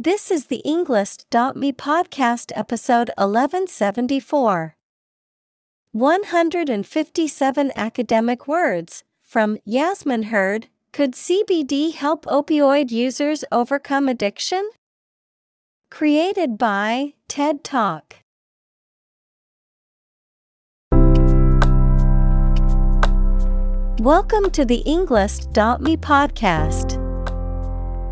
This is the Englist.me podcast episode 1174. 157 academic words from Yasmin Hurd. Could CBD help opioid users overcome addiction? Created by TED Talk. Welcome to the Englist.me podcast.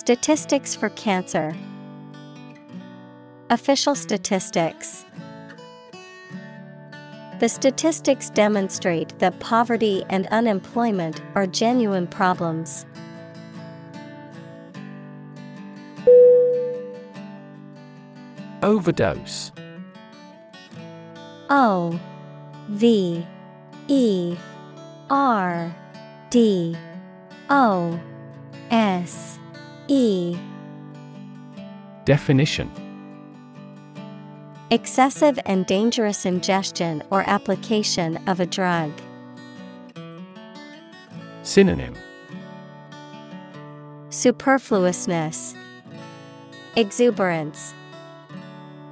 Statistics for cancer. Official statistics. The statistics demonstrate that poverty and unemployment are genuine problems. Overdose O V E R D O S E Definition Excessive and dangerous ingestion or application of a drug. Synonym Superfluousness, Exuberance,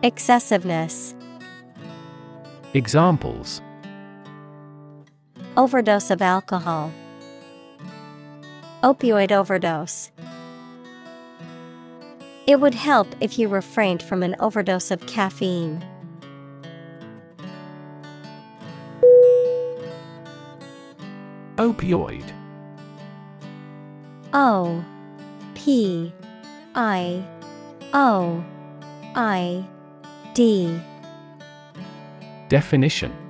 Excessiveness. Examples Overdose of alcohol. Opioid overdose. It would help if you refrained from an overdose of caffeine. Opioid O P I O I D. Definition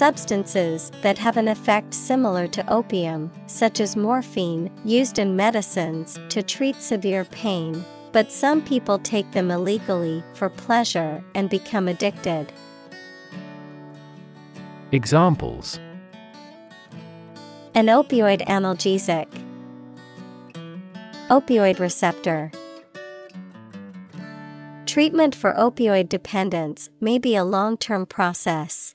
Substances that have an effect similar to opium, such as morphine, used in medicines to treat severe pain, but some people take them illegally for pleasure and become addicted. Examples An opioid analgesic, opioid receptor. Treatment for opioid dependence may be a long term process.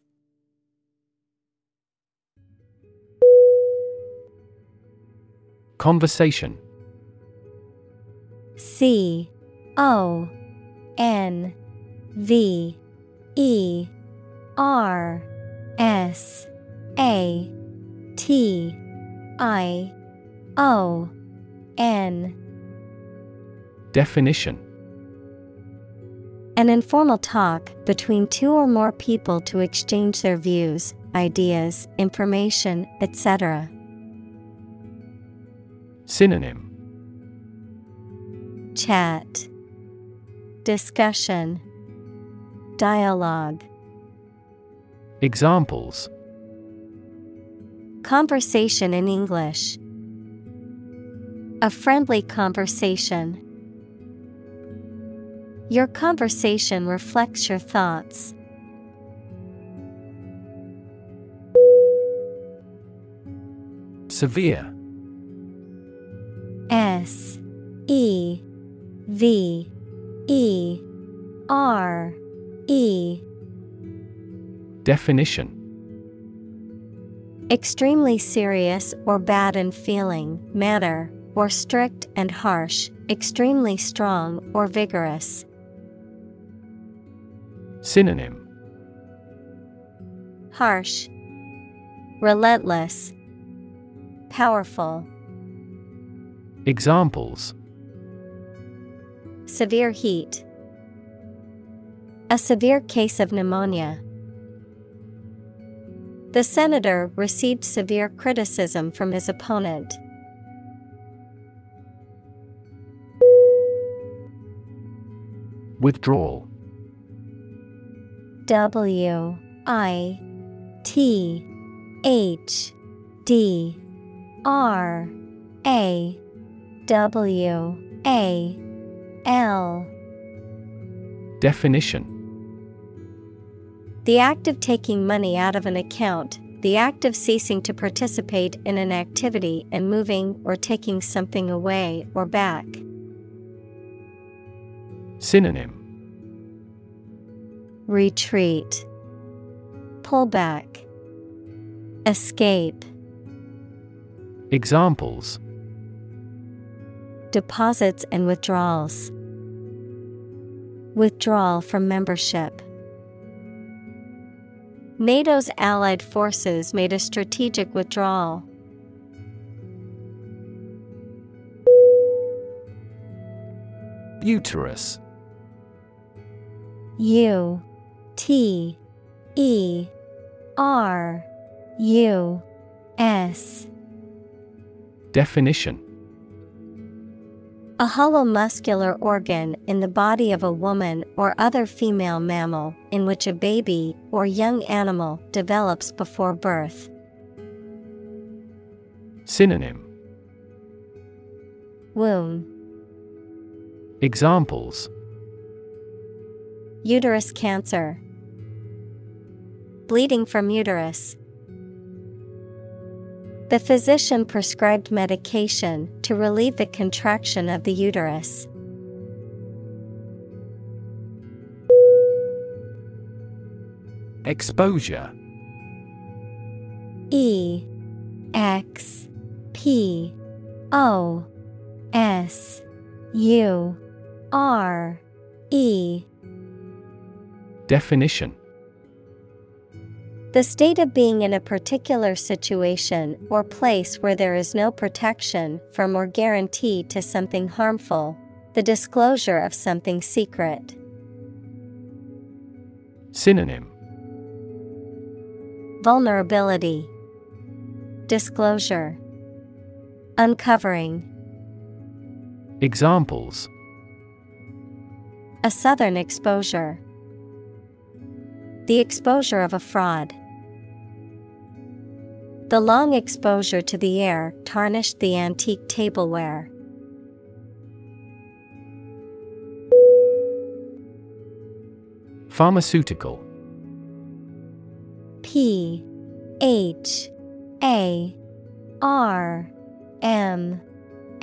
Conversation. C O N V E R S A T I O N. Definition. An informal talk between two or more people to exchange their views, ideas, information, etc. Synonym. Chat. Discussion. Dialogue. Examples. Conversation in English. A friendly conversation. Your conversation reflects your thoughts. Severe S E V E R E. Definition. Extremely serious or bad in feeling, manner, or strict and harsh, extremely strong or vigorous. Synonym. Harsh, Relentless, Powerful. Examples Severe heat. A severe case of pneumonia. The senator received severe criticism from his opponent. Withdrawal W I T H D R A W A L. Definition. The act of taking money out of an account, the act of ceasing to participate in an activity and moving or taking something away or back. Synonym. Retreat, Pull back, Escape. Examples Deposits and withdrawals. Withdrawal from membership. NATO's allied forces made a strategic withdrawal. Uterus U T E R U S. Definition A hollow muscular organ in the body of a woman or other female mammal in which a baby or young animal develops before birth. Synonym Womb, Examples Uterus cancer, Bleeding from uterus. The physician prescribed medication to relieve the contraction of the uterus. Exposure. E X P O S U R E. Definition The state of being in a particular situation or place where there is no protection from or guarantee to something harmful, the disclosure of something secret. Synonym Vulnerability, Disclosure, Uncovering. Examples A southern exposure. The exposure of a fraud. The long exposure to the air tarnished the antique tableware. Pharmaceutical P H A R M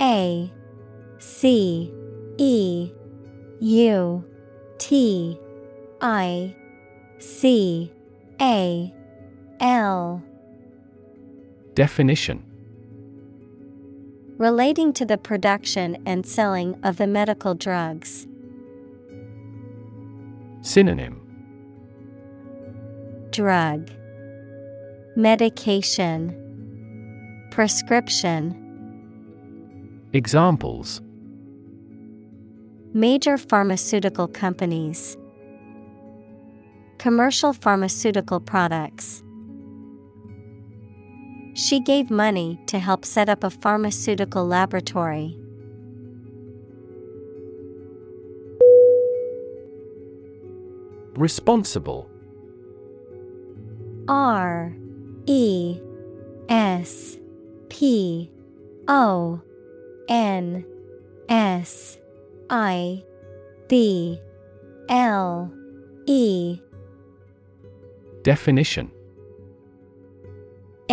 A C E U T I C A L Definition. Relating to the production and selling of the medical drugs. Synonym. Drug. Medication. Prescription. Examples. Major pharmaceutical companies. Commercial pharmaceutical products She gave money to help set up a pharmaceutical laboratory. Responsible. R E S P O N S I B L E. Definition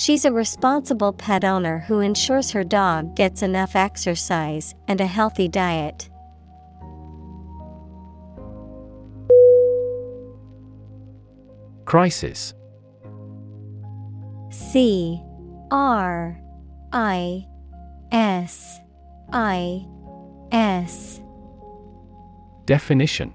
She's a responsible pet owner who ensures her dog gets enough exercise and a healthy diet. Crisis. C R I S I S. Definition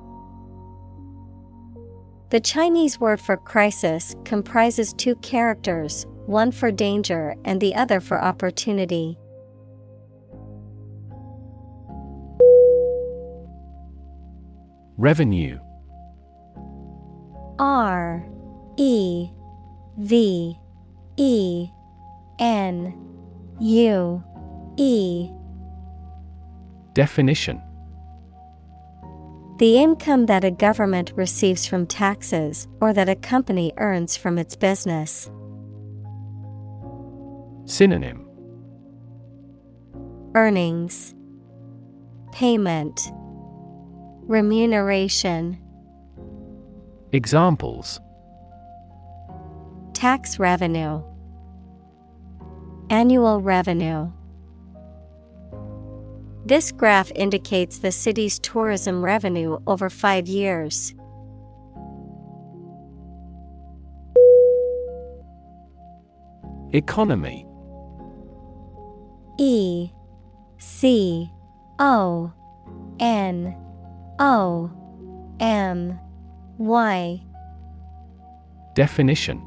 The Chinese word for crisis comprises two characters, one for danger and the other for opportunity. Revenue. R E V E N U E. Definition The income that a government receives from taxes or that a company earns from its business. Synonym. Earnings. Payment. Remuneration. Examples. Tax revenue. Annual revenue This graph indicates the city's tourism revenue over five years. Economy. E C O N O M Y. Definition.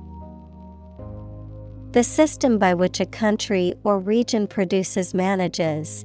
The system by which a country or region produces, manages,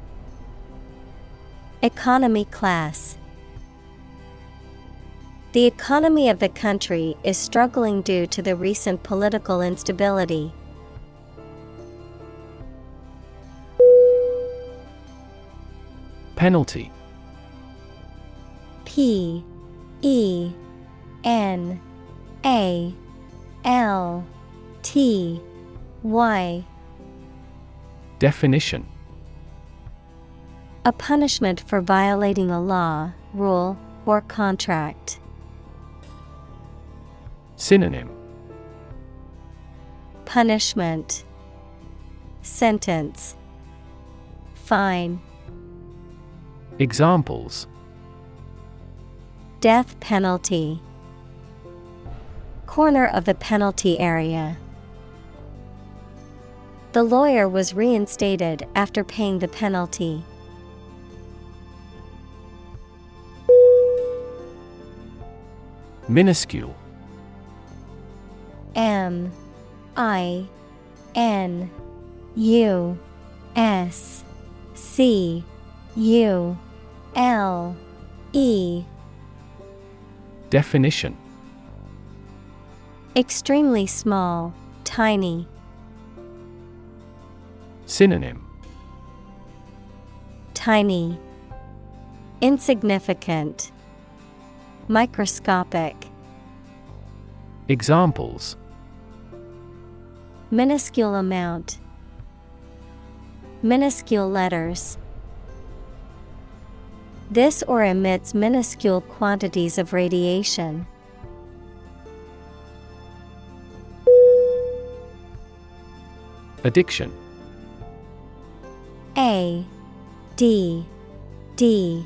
Economy class. The economy of the country is struggling due to the recent political instability. Penalty P E N A L T Y Definition A punishment for violating a law, rule, or contract. Synonym Punishment Sentence Fine Examples Death penalty Corner of the penalty area. The lawyer was reinstated after paying the penalty. Minuscule. M I N U S C U L E. Definition. Extremely small, tiny. Synonym. Tiny, Insignificant, Microscopic. Examples Minuscule amount. Minuscule letters. This ore emits minuscule quantities of radiation. Addiction A D D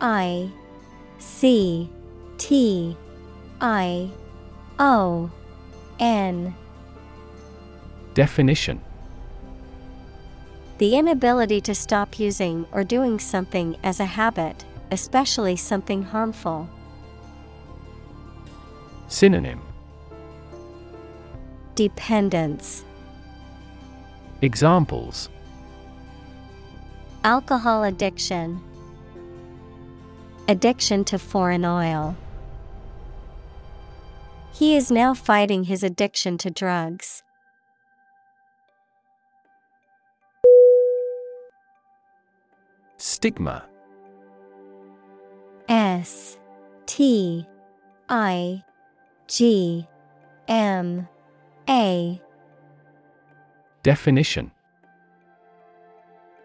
I C T I O N. Definition. The inability to stop using or doing something as a habit, especially something harmful. Synonym. Dependence. Examples. Alcohol addiction, addiction to foreign oil. He is now fighting his addiction to drugs. Stigma S T I G M A Definition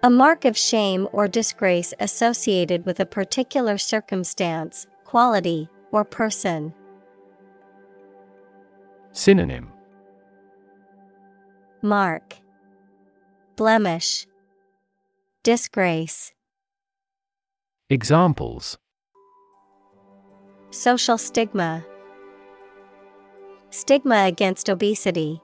A mark of shame or disgrace associated with a particular circumstance, quality, or person. Synonym. Mark. Blemish. Disgrace. Examples. Social stigma. Stigma against obesity.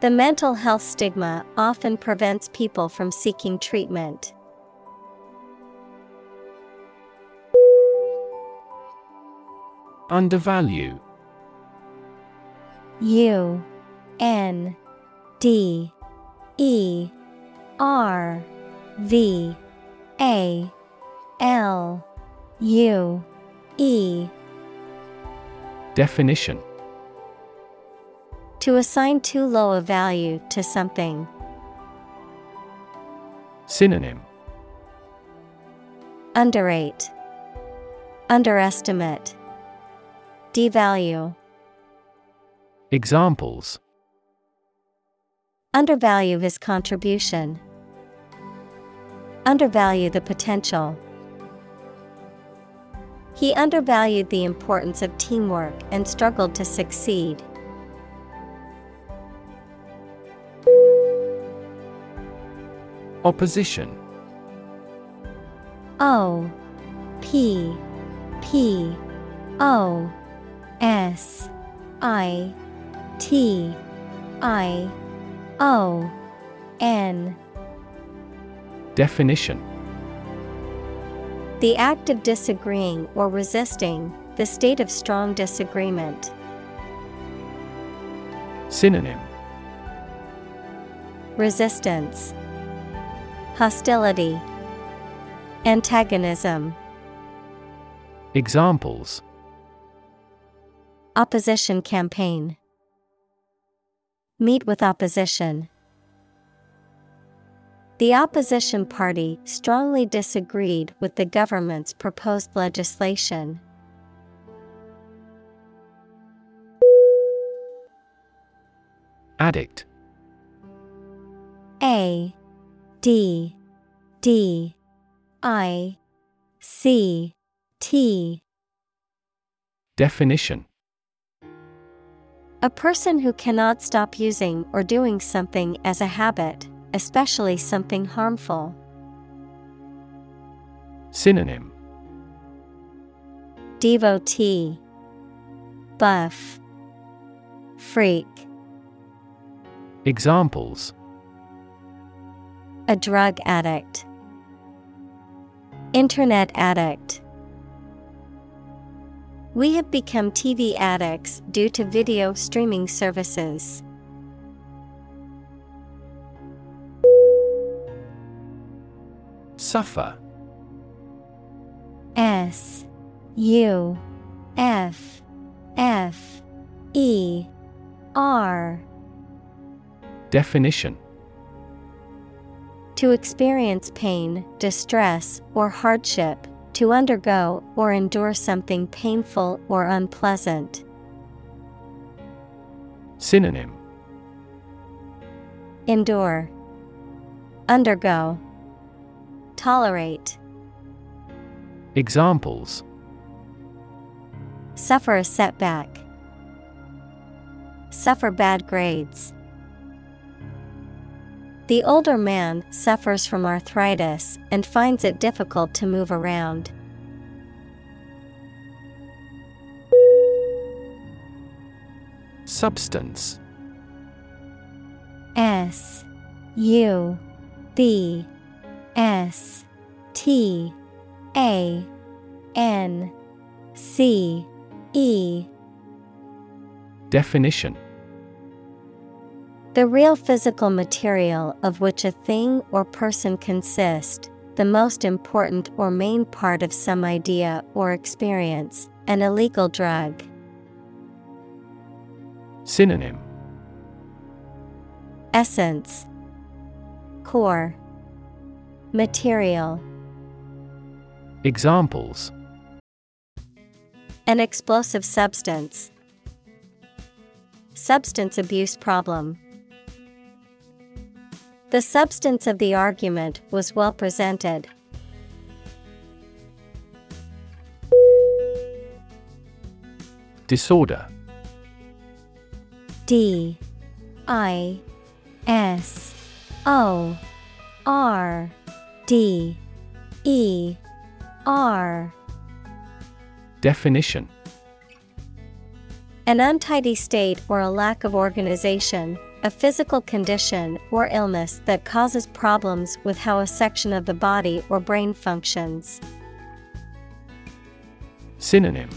The mental health stigma often prevents people from seeking treatment. Undervalue U N D E R V A L U E. Definition. To assign too low a value to something. Synonym. Underrate, Underestimate, Devalue. Examples Undervalue his contribution. Undervalue the potential. He undervalued the importance of teamwork and struggled to succeed. Opposition O P P O S I T I O N. Definition. The act of disagreeing or resisting, the state of strong disagreement. Synonym. Resistance, Hostility, Antagonism, Examples. Opposition campaign. Meet with opposition. The opposition party strongly disagreed with the government's proposed legislation. Addict A D D I C T Definition A person who cannot stop using or doing something as a habit, especially something harmful. Synonym. Devotee, Buff, Freak, Examples. A drug addict, Internet addict. We have become TV addicts due to video streaming services. Suffer. S U F F E R. Definition. To experience pain, distress, or hardship, to undergo or endure something painful or unpleasant. Synonym. Endure, Undergo, tolerate, Examples. Suffer a setback, suffer bad grades. The older man suffers from arthritis and finds it difficult to move around. Substance. S U B S T A N C E. Definition The real physical material of which a thing or person consist, the most important or main part of some idea or experience, an illegal drug. Synonym Essence Core Material Examples An explosive substance. Substance abuse problem. The substance of the argument was well presented. Disorder. D I S O R D E R. Definition. An untidy state or a lack of organization, a physical condition or illness that causes problems with how a section of the body or brain functions. Synonym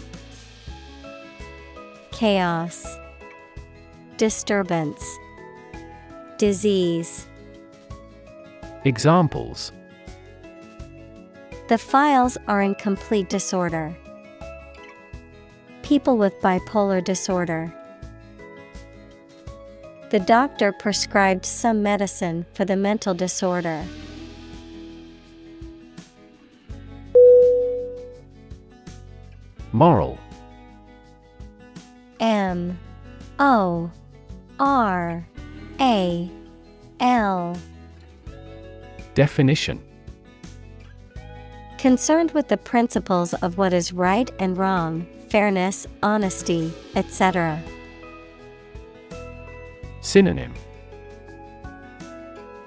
Chaos, Disturbance, Disease. Examples The files are in complete disorder. People with bipolar disorder. The doctor prescribed some medicine for the mental disorder. Moral. M. O. R. A. L. Definition. Concerned with the principles of what is right and wrong, fairness, honesty, etc. Synonym.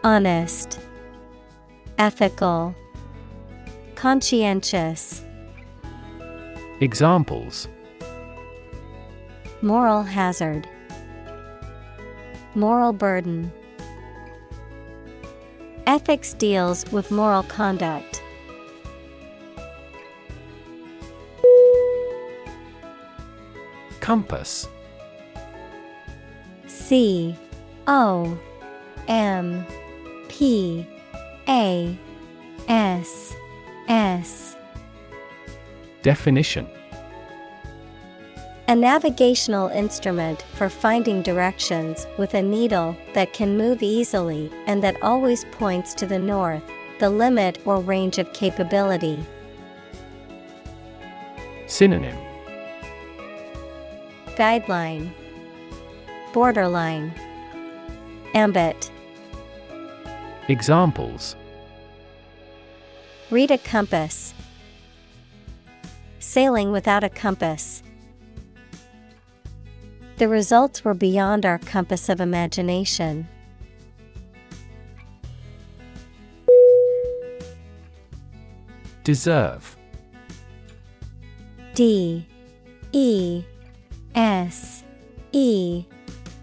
Honest, Ethical, Conscientious, Examples. Moral hazard, Moral burden. Ethics deals with moral conduct. Compass C O M P A S S. Definition. A navigational instrument for finding directions with a needle that can move easily and that always points to the north, the limit or range of capability. Synonym. Guideline Borderline Ambit Examples Read a compass. Sailing without a compass. The results were beyond our compass of imagination. Deserve D E S E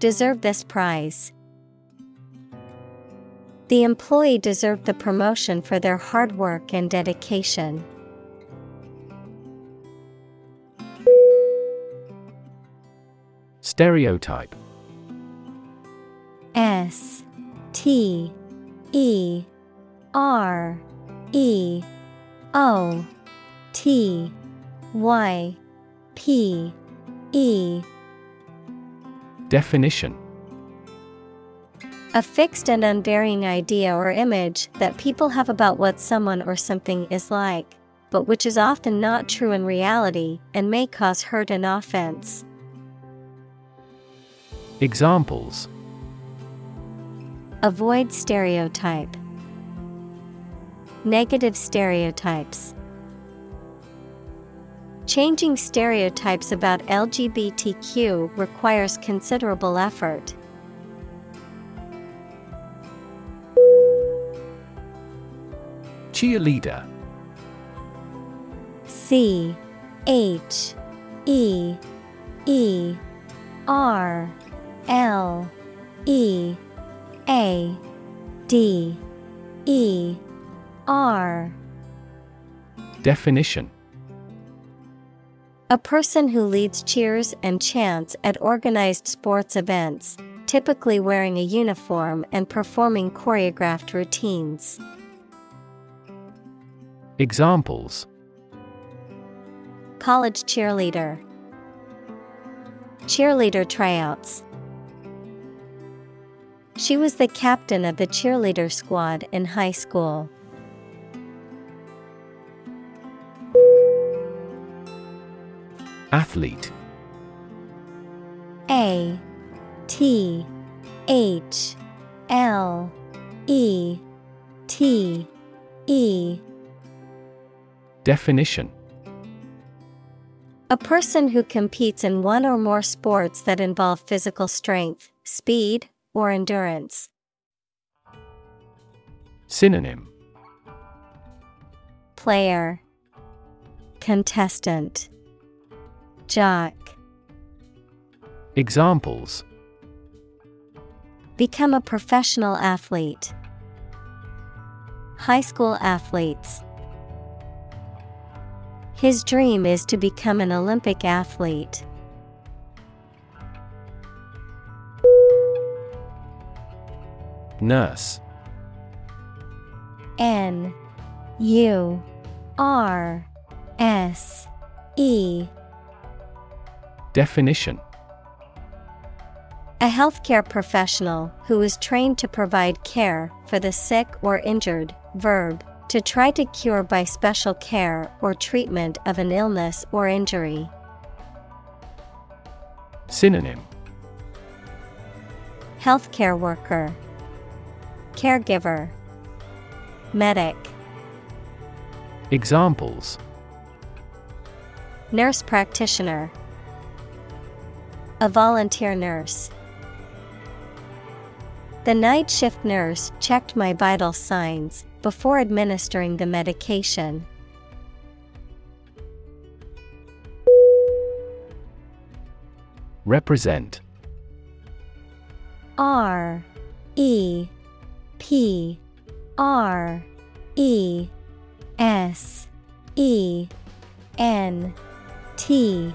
Deserve this prize. The employee deserved the promotion for their hard work and dedication. Stereotype S T E R E O T Y P E Definition A fixed and unvarying idea or image that people have about what someone or something is like, but which is often not true in reality and may cause hurt and offense. Examples Avoid stereotype. Negative stereotypes. Changing stereotypes about LGBTQ requires considerable effort. Cheerleader C H E E R L E A D E R. Definition A person who leads cheers and chants at organized sports events, typically wearing a uniform and performing choreographed routines. Examples College cheerleader, cheerleader tryouts. She was the captain of the cheerleader squad in high school. Athlete. A T H L E T E. Definition. A person who competes in one or more sports that involve physical strength, speed, or endurance. Synonym. Player. Contestant Jock Examples Become a professional athlete. High school athletes. His dream is to become an Olympic athlete. Nurse N U R S E Definition. A healthcare professional who is trained to provide care for the sick or injured, verb, to try to cure by special care or treatment of an illness or injury. Synonym. Healthcare worker, Caregiver, Medic, Examples. Nurse practitioner, A volunteer nurse. The night shift nurse checked my vital signs before administering the medication. Represent R E P R E S E N T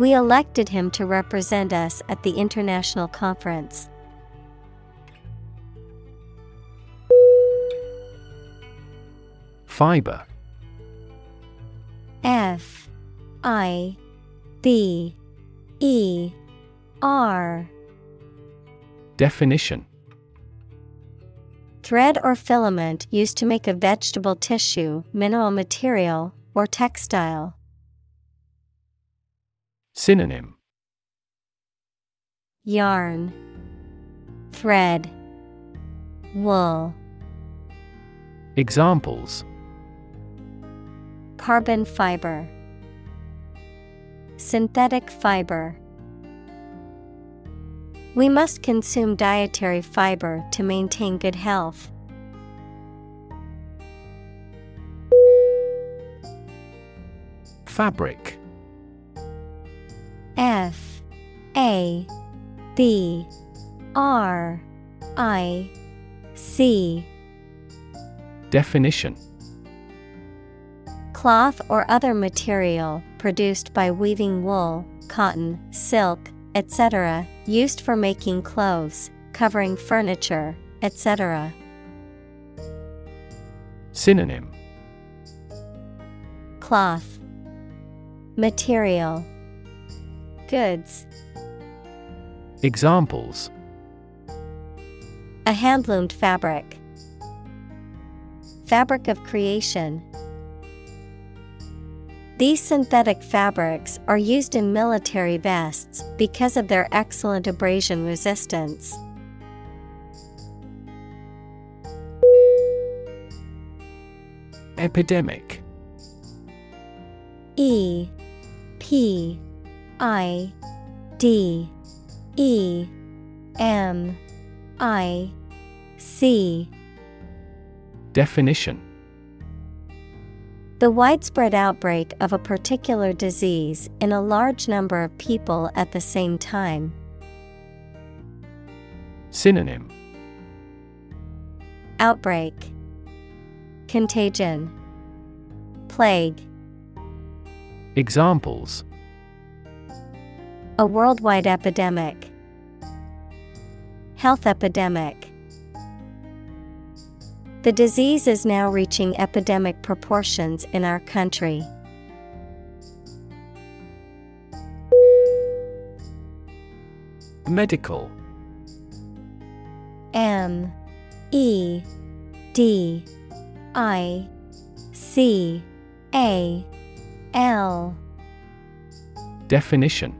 We elected him to represent us at the international conference. Fiber. F. I. B. E. R. Definition. Thread or filament used to make a vegetable tissue, mineral material, or textile. Synonym Yarn, Thread, Wool. Examples Carbon fiber, Synthetic fiber. We must consume dietary fiber to maintain good health. Fabric F A B R I C Definition Cloth or other material produced by weaving wool, cotton, silk, etc., used for making clothes, covering furniture, etc. Synonym Cloth Material Goods. Examples. A handloomed fabric. Fabric of creation. These synthetic fabrics are used in military vests because of their excellent abrasion resistance. Epidemic. E P I D E M I C. Definition. The widespread outbreak of a particular disease in a large number of people at the same time. Synonym. Outbreak. Contagion. Plague. Examples A worldwide epidemic. Health epidemic. The disease is now reaching epidemic proportions in our country. Medical. M. E. D. I. C. A. L. Definition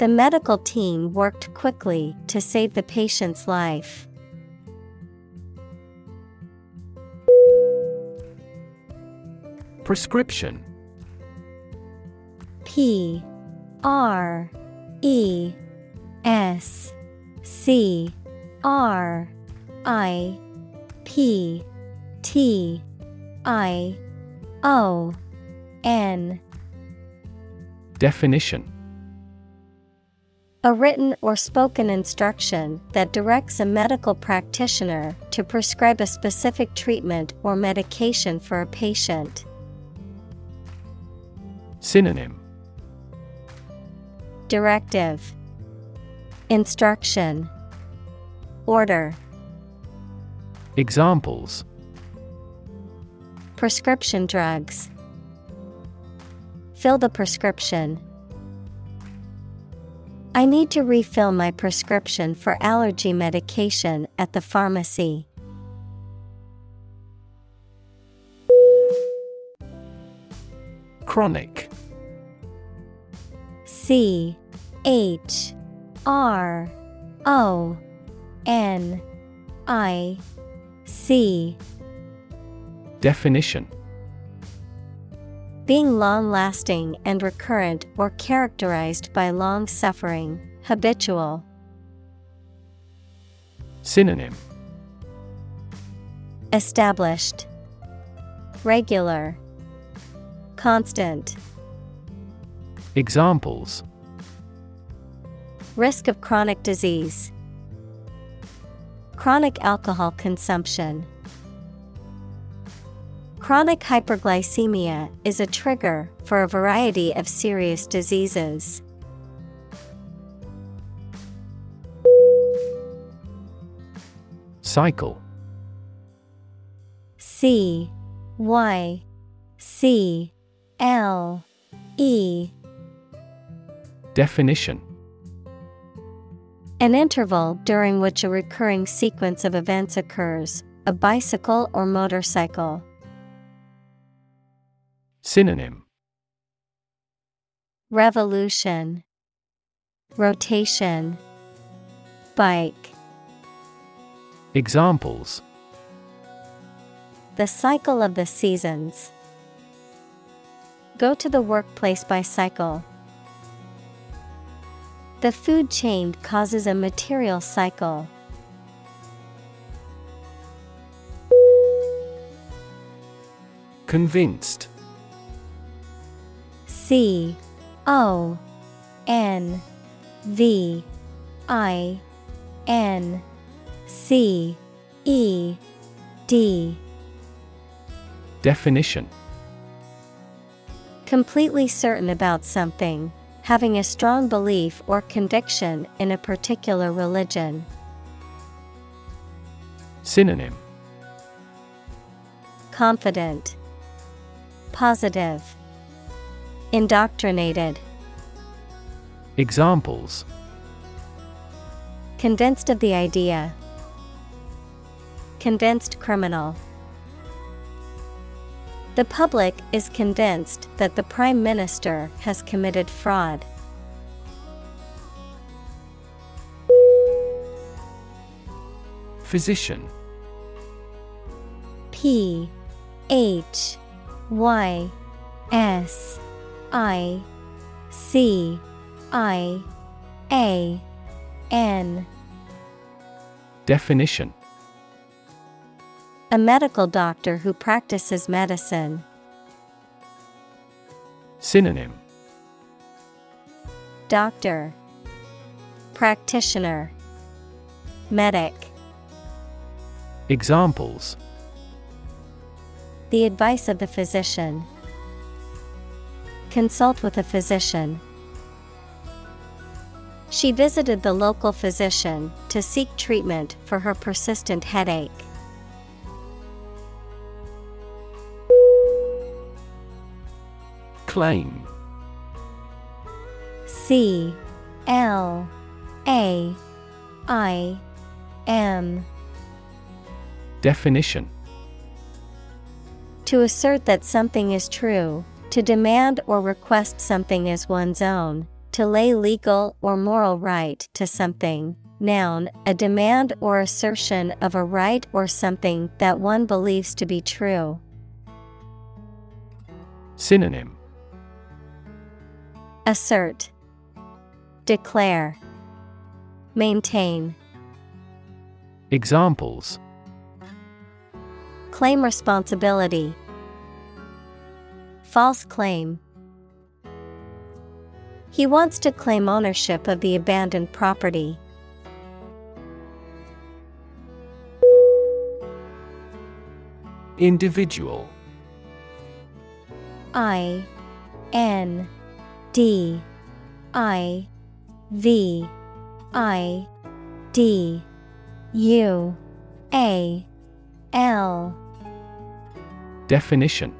The medical team worked quickly to save the patient's life. Prescription. P R E S C R I P T I O N. Definition A written or spoken instruction that directs a medical practitioner to prescribe a specific treatment or medication for a patient. Synonym. Directive. Instruction. Order. Examples. Prescription drugs. Fill the prescription. I need to refill my prescription for allergy medication at the pharmacy. Chronic. C H R O N I C. Definition Being long lasting and recurrent or characterized by long suffering, habitual. Synonym Established Regular Constant Examples Risk of chronic disease. Chronic alcohol consumption. Chronic hyperglycemia is a trigger for a variety of serious diseases. Cycle C Y C L E Definition An interval during which a recurring sequence of events occurs, a bicycle or motorcycle. Synonym Revolution, Rotation, Bike. Examples The cycle of the seasons. Go to the workplace by cycle. The food chain causes a material cycle. Convinced C O N V I N C E D Definition. Completely certain about something, having a strong belief or conviction in a particular religion. Synonym. Confident, Positive, Indoctrinated. Examples Convinced of the idea. Convinced criminal. The public is convinced that the Prime Minister has committed fraud. Physician P H Y S I C I A N. Definition. A medical doctor who practices medicine. Synonym. Doctor. Practitioner. Medic. Examples. The advice of the physician. Consult with a physician. She visited the local physician to seek treatment for her persistent headache. Claim C L A I M Definition To assert that something is true, to demand or request something as one's own, to lay legal or moral right to something. Noun, a demand or assertion of a right or something that one believes to be true. Synonym Assert, Declare, Maintain. Examples Claim responsibility. False claim. He wants to claim ownership of the abandoned property. Individual I N D I V I D U A L Definition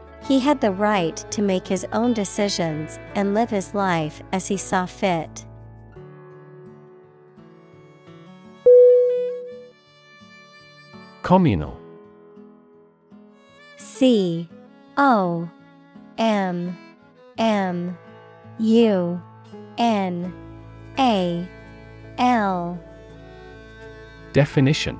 he had the right to make his own decisions and live his life as he saw fit. Communal. C O M M U N A L. Definition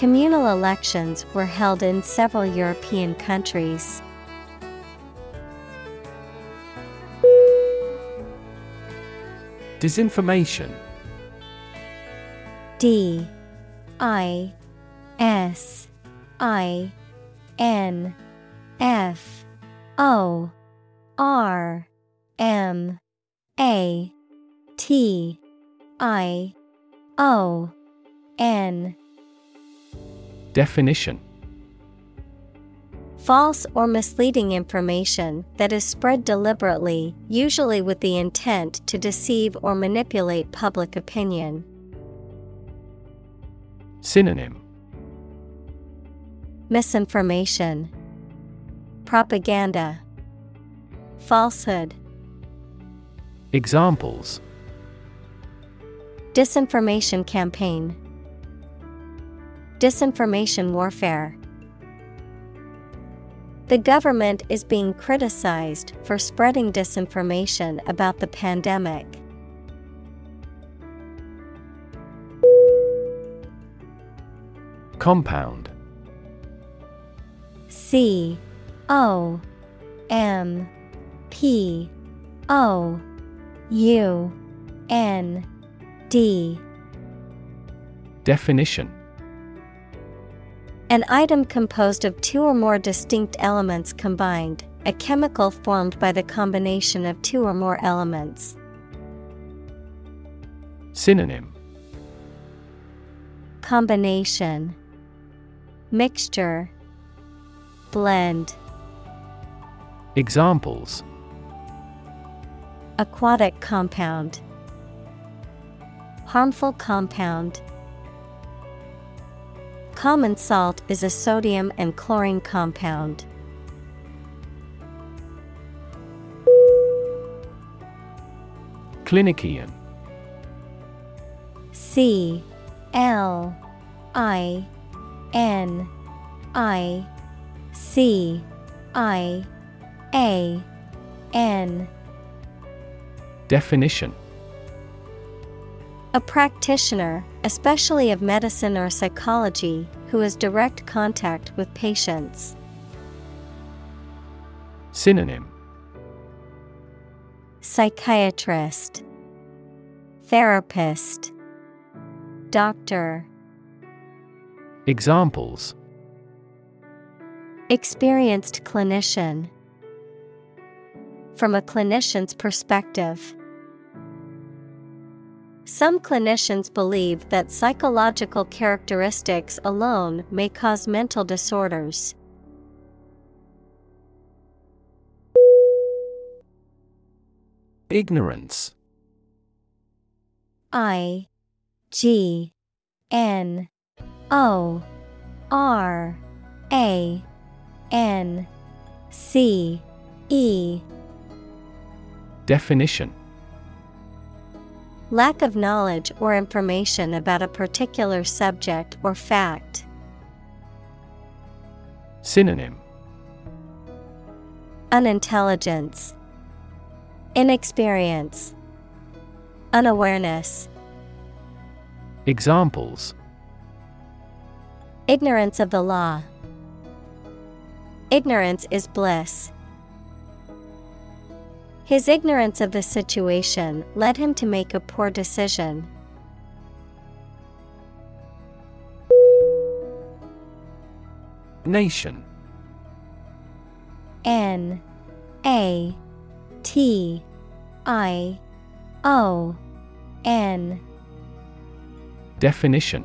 Communal elections were held in several European countries. Disinformation. D. I. S. I. N. F. O. R. M. A. T. I. O. N Definition False or misleading information that is spread deliberately, usually with the intent to deceive or manipulate public opinion. Synonym Misinformation, Propaganda, Falsehood. Examples Disinformation campaign, Disinformation warfare. The government is being criticized for spreading disinformation about the pandemic. Compound C O M P O U N D Definition An item composed of two or more distinct elements combined, a chemical formed by the combination of two or more elements. Synonym. Combination. Mixture. Blend. Examples. Aquatic compound. Harmful compound Common salt is a sodium and chlorine compound. Clinician C L I N I C I A N. Definition A practitioner, especially of medicine or psychology, who has direct contact with patients. Synonym Psychiatrist, Therapist, Doctor. Examples Experienced clinician. From a clinician's perspective, some clinicians believe that psychological characteristics alone may cause mental disorders. Ignorance. I G N O R A N C E. Definition Lack of knowledge or information about a particular subject or fact. Synonym Unintelligence, Inexperience, Unawareness. Examples Ignorance of the law. Ignorance is bliss. His ignorance of the situation led him to make a poor decision. Nation. N A T I O N. Definition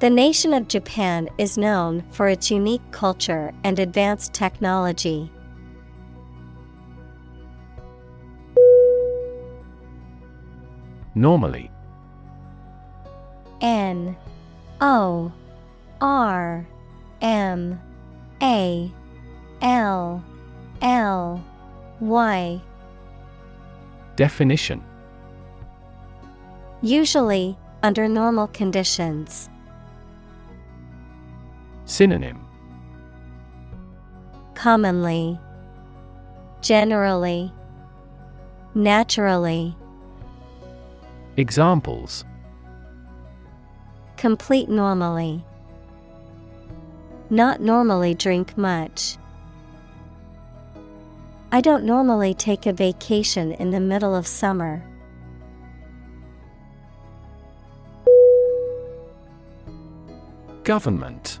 The nation of Japan is known for its unique culture and advanced technology. Normally N O R M A L L Y Definition Usually, under normal conditions. Synonym Commonly, Generally, Naturally. Examples Complete normally. Not normally drink much. I don't normally take a vacation in the middle of summer. Government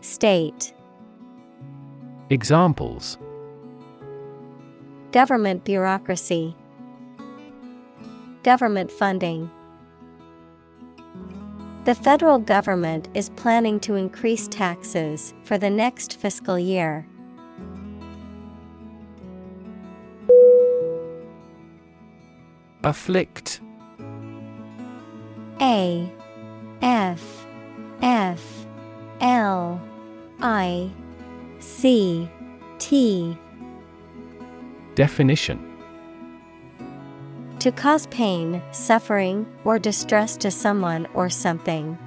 State. Examples. Government bureaucracy. Government funding. The federal government is planning to increase taxes for the next fiscal year. Afflict. A F F L I C T Definition To cause pain, suffering, or distress to someone or something.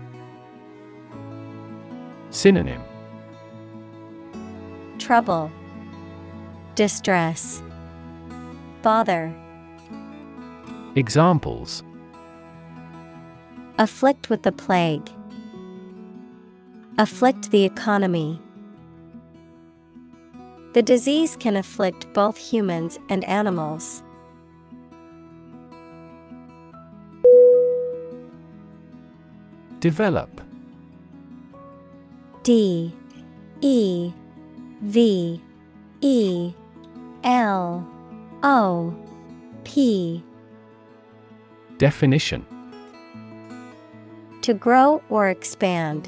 Synonym Trouble, Distress, Bother. Examples Afflict with the plague. Afflict the economy. The disease can afflict both humans and animals. Develop D E V E L O P Definition To grow or expand,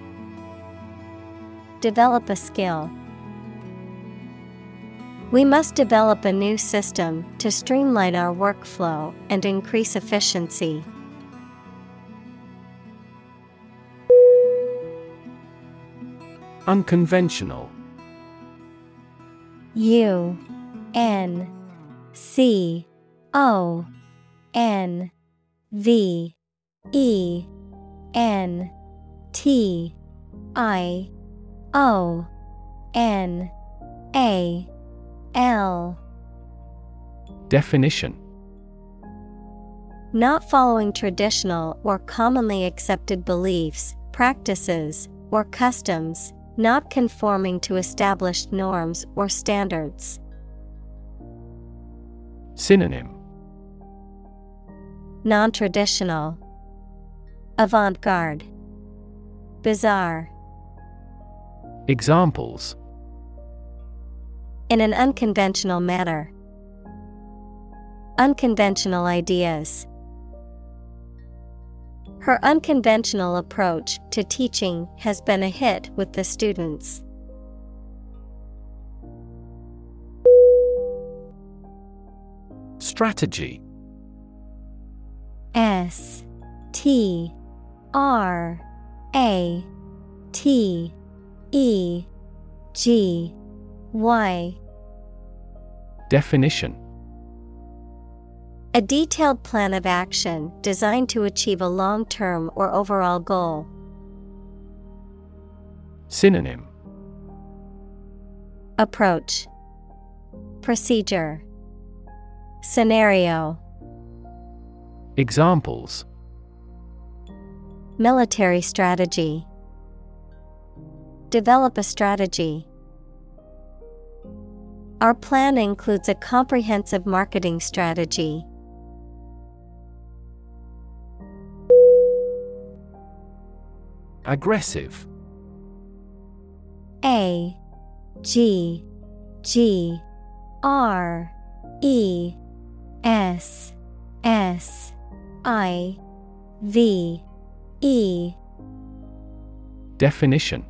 Develop a skill. We must develop a new system to streamline our workflow and increase efficiency. Unconventional U N C O N V E N T I O N A L. Definition. Not following traditional or commonly accepted beliefs, practices, or customs, not conforming to established norms or standards. Synonym. Non traditional, Avant garde, Bizarre. Examples In an unconventional manner. Unconventional ideas. Her unconventional approach to teaching has been a hit with the students. Strategy S T R A T E G Y. Definition. A detailed plan of action designed to achieve a long term or overall goal. Synonym. Approach. Procedure. Scenario. Examples. Military strategy. Develop a strategy. Our plan includes a comprehensive marketing strategy. Aggressive. A G G R E S S I V E Definition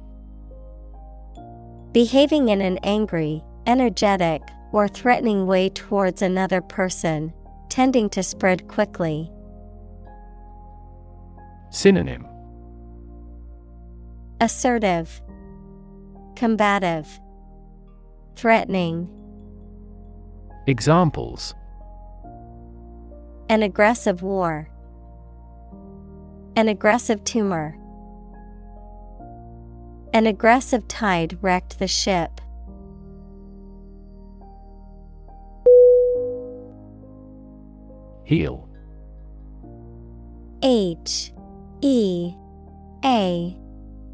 Behaving in an angry, energetic, or threatening way towards another person, tending to spread quickly. Synonym Assertive, Combative, Threatening. Examples An aggressive war, An aggressive tumor. An aggressive tide wrecked the ship. Heal. H E A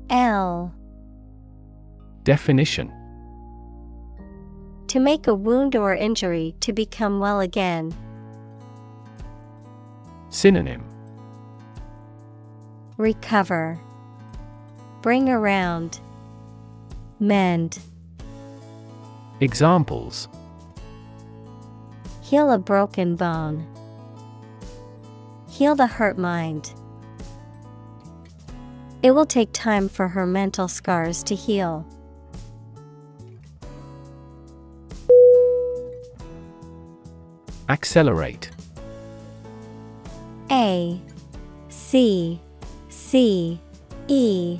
L Definition To make a wound or injury to become well again. Synonym Recover. Bring around. Mend. Examples Heal a broken bone. Heal the hurt mind. It will take time for her mental scars to heal. Accelerate. A C C E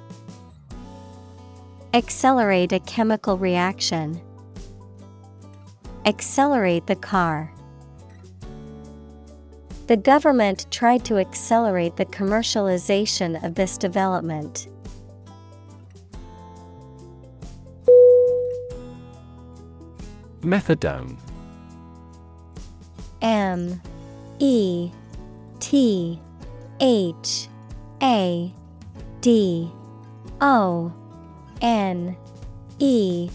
Accelerate a chemical reaction. Accelerate the car. The government tried to accelerate the commercialization of this development. Methadone M E T H A D O N E.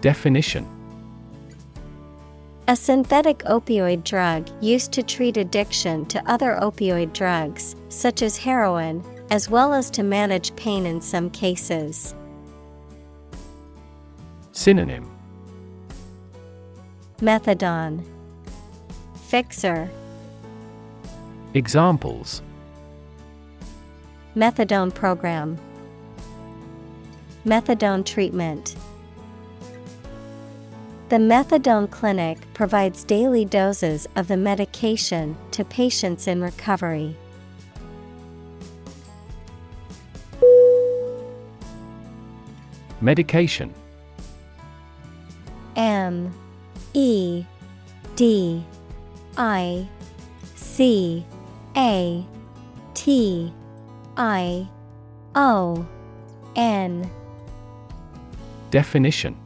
Definition. A synthetic opioid drug used to treat addiction to other opioid drugs, such as heroin, as well as to manage pain in some cases. Synonym. Methadone. Fixer. Examples. Methadone program Methadone treatment. The methadone clinic provides daily doses of the medication to patients in recovery. Medication. M E D I C A T I O N Definition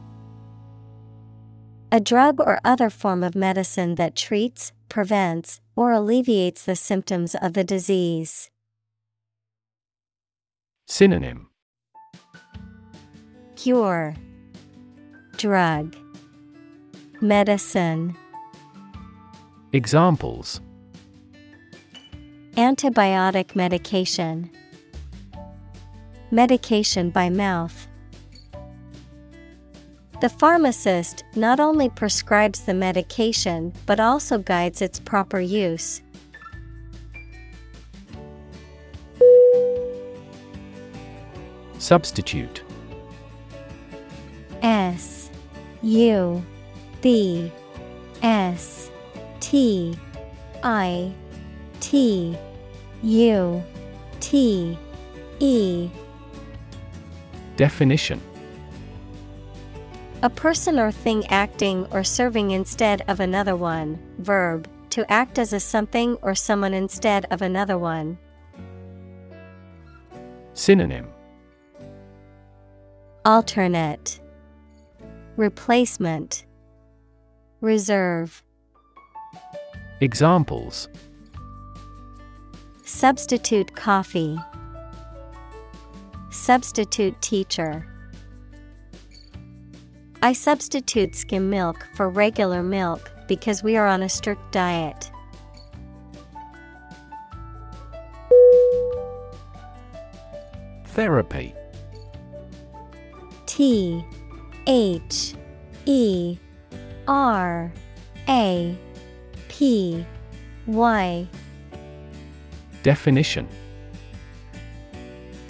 A drug or other form of medicine that treats, prevents, or alleviates the symptoms of the disease. Synonym Cure. Drug. Medicine. Examples Antibiotic medication. Medication by mouth The pharmacist not only prescribes the medication but also guides its proper use. Substitute. S U B S T I T U T E. Definition A person or thing acting or serving instead of another one. Verb to act as a something or someone instead of another one. Synonym. Alternate. Replacement. Reserve. Examples. Substitute coffee. Substitute teacher I substitute skim milk for regular milk because we are on a strict diet. Therapy. T H E R A P Y. Definition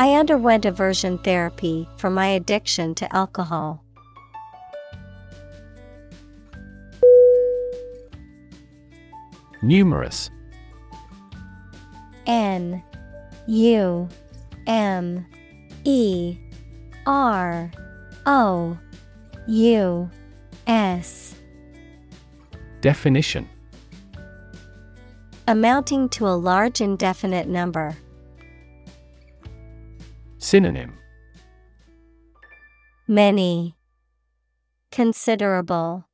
I underwent aversion therapy for my addiction to alcohol. Numerous N U M E R O U S Definition Amounting to a large indefinite number. Synonym Many. Considerable.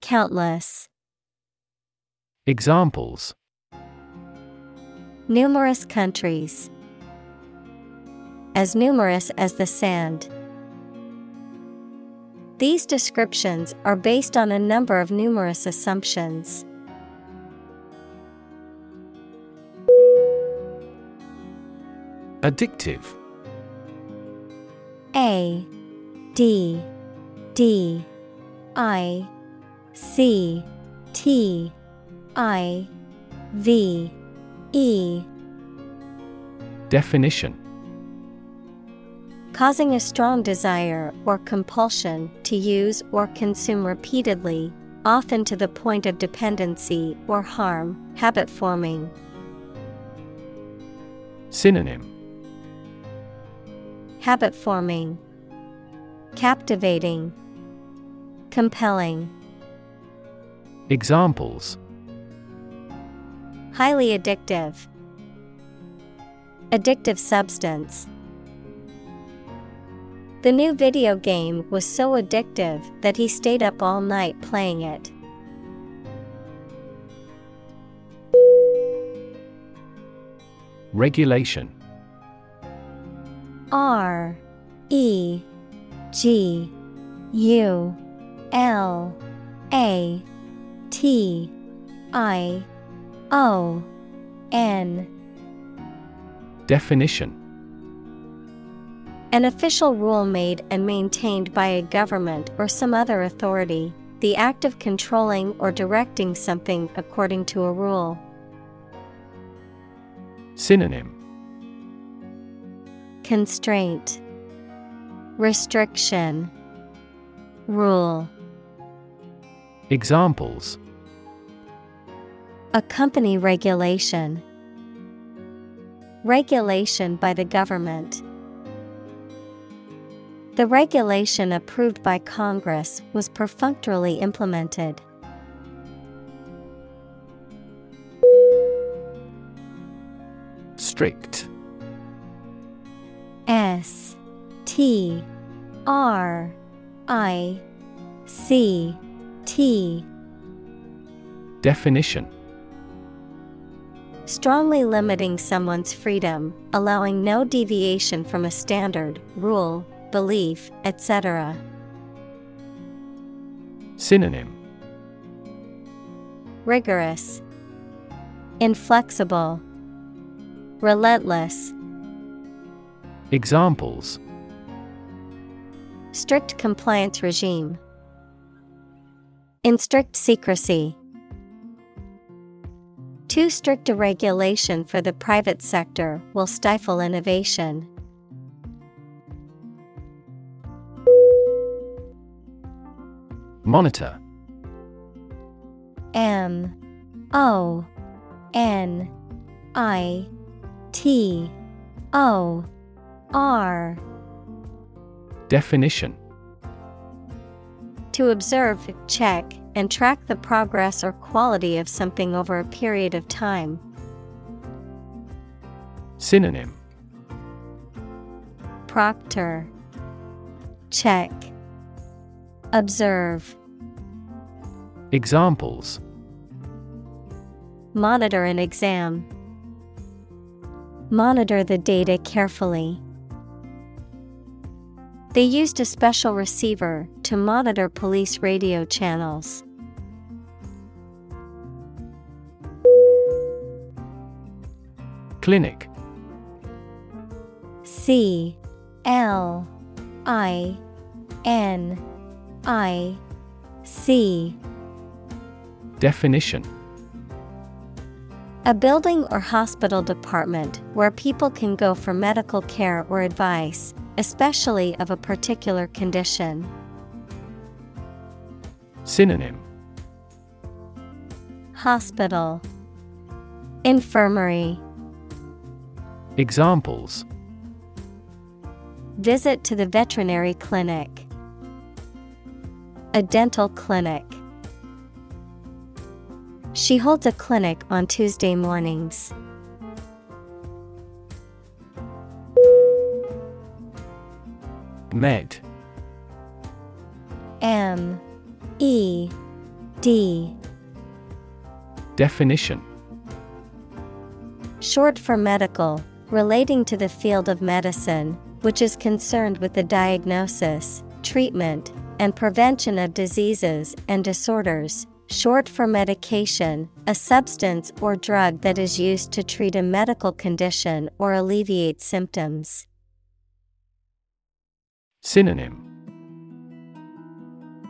Countless. Examples Numerous countries. As numerous as the sand. These descriptions are based on a number of numerous assumptions. Addictive. A D D I C T I V E. Definition. Causing a strong desire or compulsion to use or consume repeatedly, often to the point of dependency or harm, habit forming. Synonym Habit forming. Captivating. Compelling. Examples Highly addictive. Addictive substance. The new video game was so addictive that he stayed up all night playing it. Regulation R E G U L A T I O N Definition An official rule made and maintained by a government or some other authority, the act of controlling or directing something according to a rule. Synonym Constraint Restriction Rule Examples A company regulation Regulation by the government. The regulation approved by Congress was perfunctorily implemented. Strict S T R I C T. Definition. Strongly limiting someone's freedom, allowing no deviation from a standard, rule, belief, etc. Synonym. Rigorous, Inflexible, Relentless. Examples strict compliance regime. In strict secrecy. Too strict a regulation for the private sector will stifle innovation. Monitor M O N I T O R. Definition. To observe, check, and track the progress or quality of something over a period of time. Synonym. Proctor. Check. Observe. Examples. Monitor an exam. Monitor the data carefully. They used a special receiver to monitor police radio channels. Clinic. C L I N I C. Definition. A building or hospital department where people can go for medical care or advice, especially of a particular condition. Synonym Hospital Infirmary Examples Visit to the veterinary clinic. A dental clinic. She holds a clinic on Tuesday mornings. Med. M. E. D. Definition. Short for medical, relating to the field of medicine, which is concerned with the diagnosis, treatment, and prevention of diseases and disorders. Short for medication, a substance or drug that is used to treat a medical condition or alleviate symptoms. Synonym.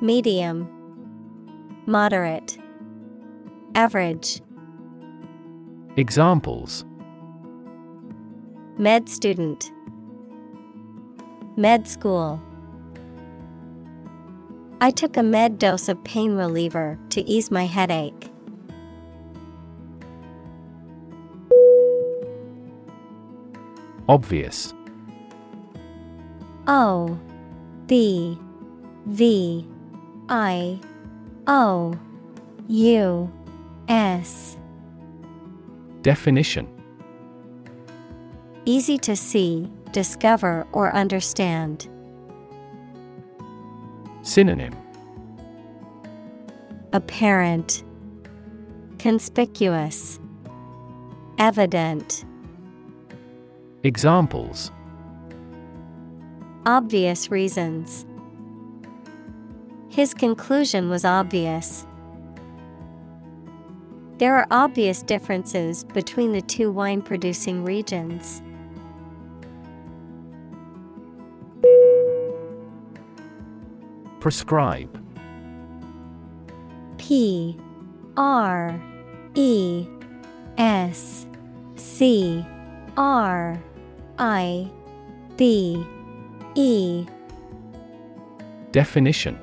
Medium, Moderate, Average. Examples. Med student, Med school. I took a med dose of pain reliever to ease my headache. Obvious. O B V I O U S. Definition. Easy to see, discover, or understand. Synonym. Apparent, Conspicuous, Evident. Examples Obvious reasons. His conclusion was obvious. There are obvious differences between the two wine producing regions. Prescribe. P. R. E. S. C. R. I. B E. Definition.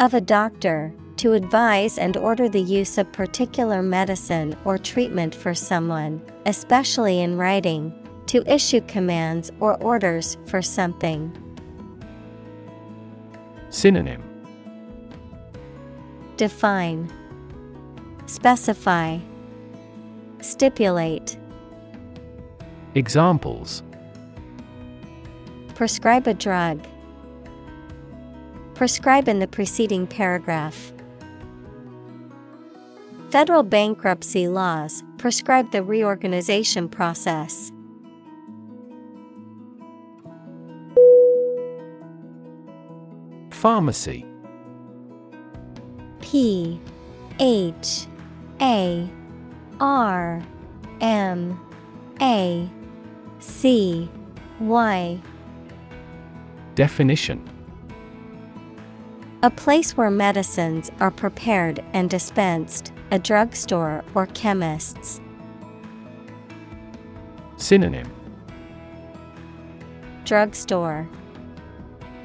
Of a doctor to advise and order the use of particular medicine or treatment for someone, especially in writing, to issue commands or orders for something. Synonym. Define, Specify, Stipulate. Examples Prescribe a drug. Prescribe in the preceding paragraph. Federal bankruptcy laws prescribe the reorganization process. Pharmacy P H A R M A C Y Definition A place where medicines are prepared and dispensed, a drugstore or chemist's. Synonym Drugstore,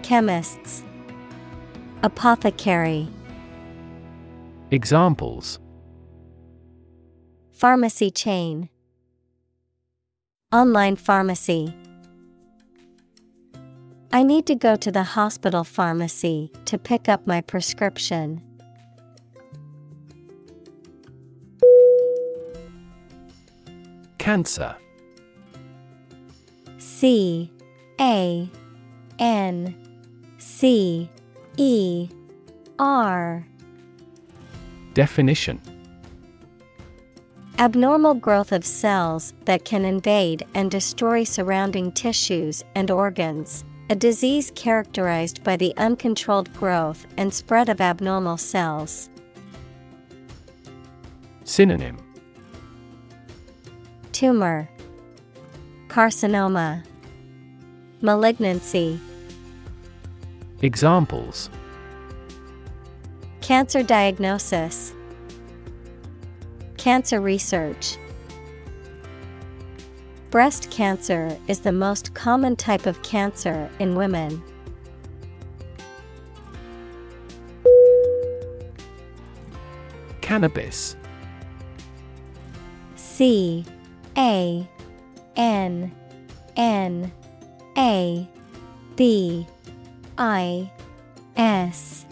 Chemists, Apothecary. Examples Pharmacy chain, Online pharmacy. I need to go to the hospital pharmacy to pick up my prescription. Cancer C A N C E R Definition Abnormal growth of cells that can invade and destroy surrounding tissues and organs. A disease characterized by the uncontrolled growth and spread of abnormal cells. Synonym Tumor, Carcinoma, Malignancy. Examples Cancer diagnosis, Cancer research. Breast cancer is the most common type of cancer in women. Cannabis. C A N N A B I S.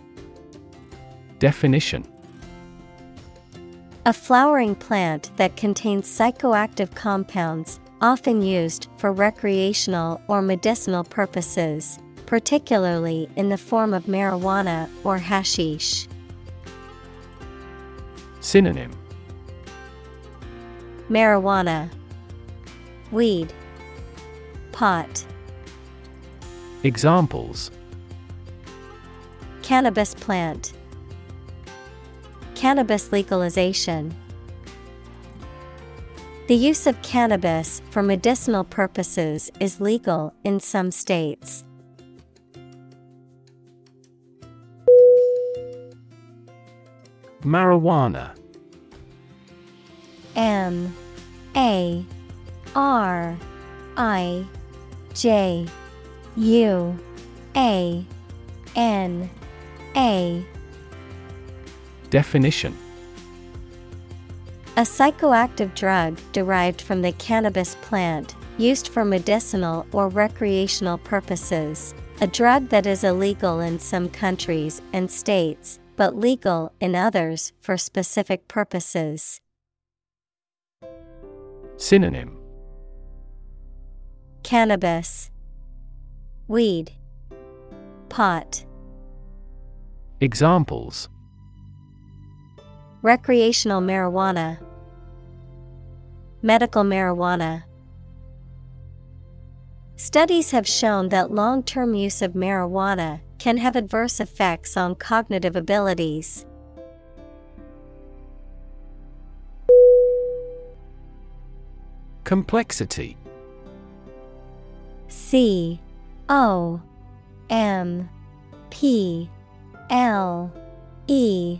Definition. A flowering plant that contains psychoactive compounds, often used for recreational or medicinal purposes, particularly in the form of marijuana or hashish. Synonym. Marijuana, Weed, Pot, Examples. Cannabis plant, Cannabis legalization. The use of cannabis for medicinal purposes is legal in some states. Marijuana. M. A. R. I. J. U. A. N. A. Definition A psychoactive drug derived from the cannabis plant, used for medicinal or recreational purposes. A drug that is illegal in some countries and states, but legal in others for specific purposes. Synonym. Cannabis, Weed, Pot, Examples Recreational marijuana, Medical marijuana. Studies have shown that long term use of marijuana can have adverse effects on cognitive abilities. Complexity C O M P L E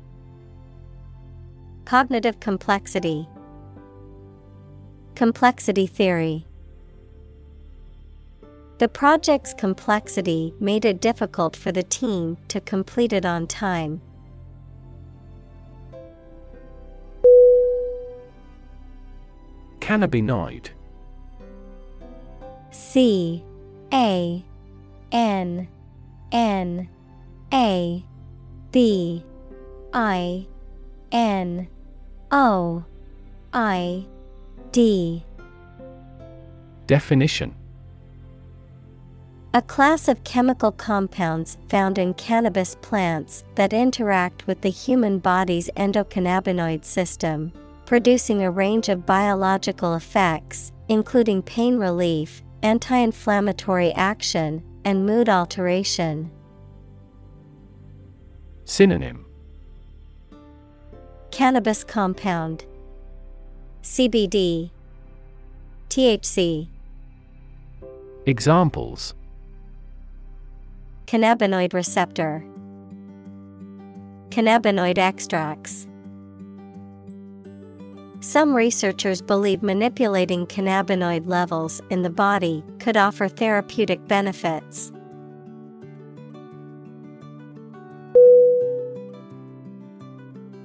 Cognitive complexity, Complexity theory. The project's complexity made it difficult for the team to complete it on time. Cannabinoid C. A. N. N. A. B. I. N O I D Definition A class of chemical compounds found in cannabis plants that interact with the human body's endocannabinoid system, producing a range of biological effects, including pain relief, anti inflammatory action, and mood alteration. Synonym Cannabis compound. CBD THC Examples. Cannabinoid receptor. Cannabinoid extracts. Some researchers believe manipulating cannabinoid levels in the body could offer therapeutic benefits.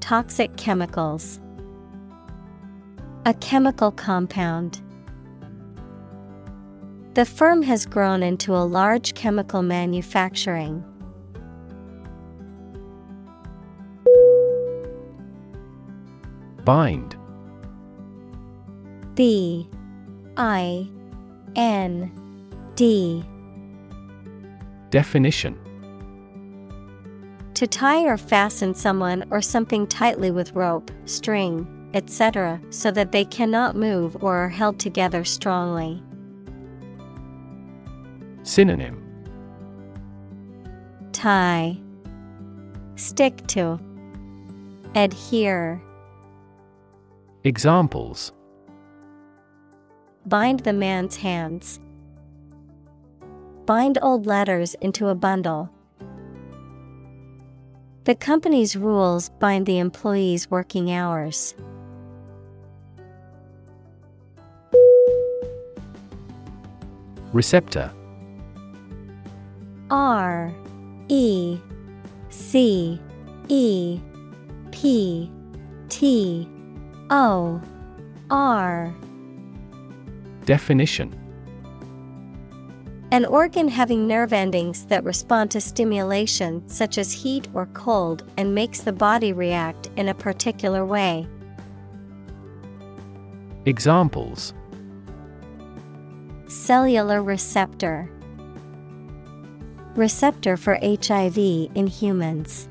Toxic chemicals. A chemical compound. The firm has grown into a large chemical manufacturing. Bind B I N D Definition To tie or fasten someone or something tightly with rope, string, etc., so that they cannot move or are held together strongly. Synonym Tie Stick to Adhere Examples Bind the man's hands. Bind old letters into a bundle. The company's rules bind the employee's working hours. Receptor. R E C E P T O R. Definition An organ having nerve endings that respond to stimulation such as heat or cold and makes the body react in a particular way. Examples Cellular receptor Receptor for HIV in humans.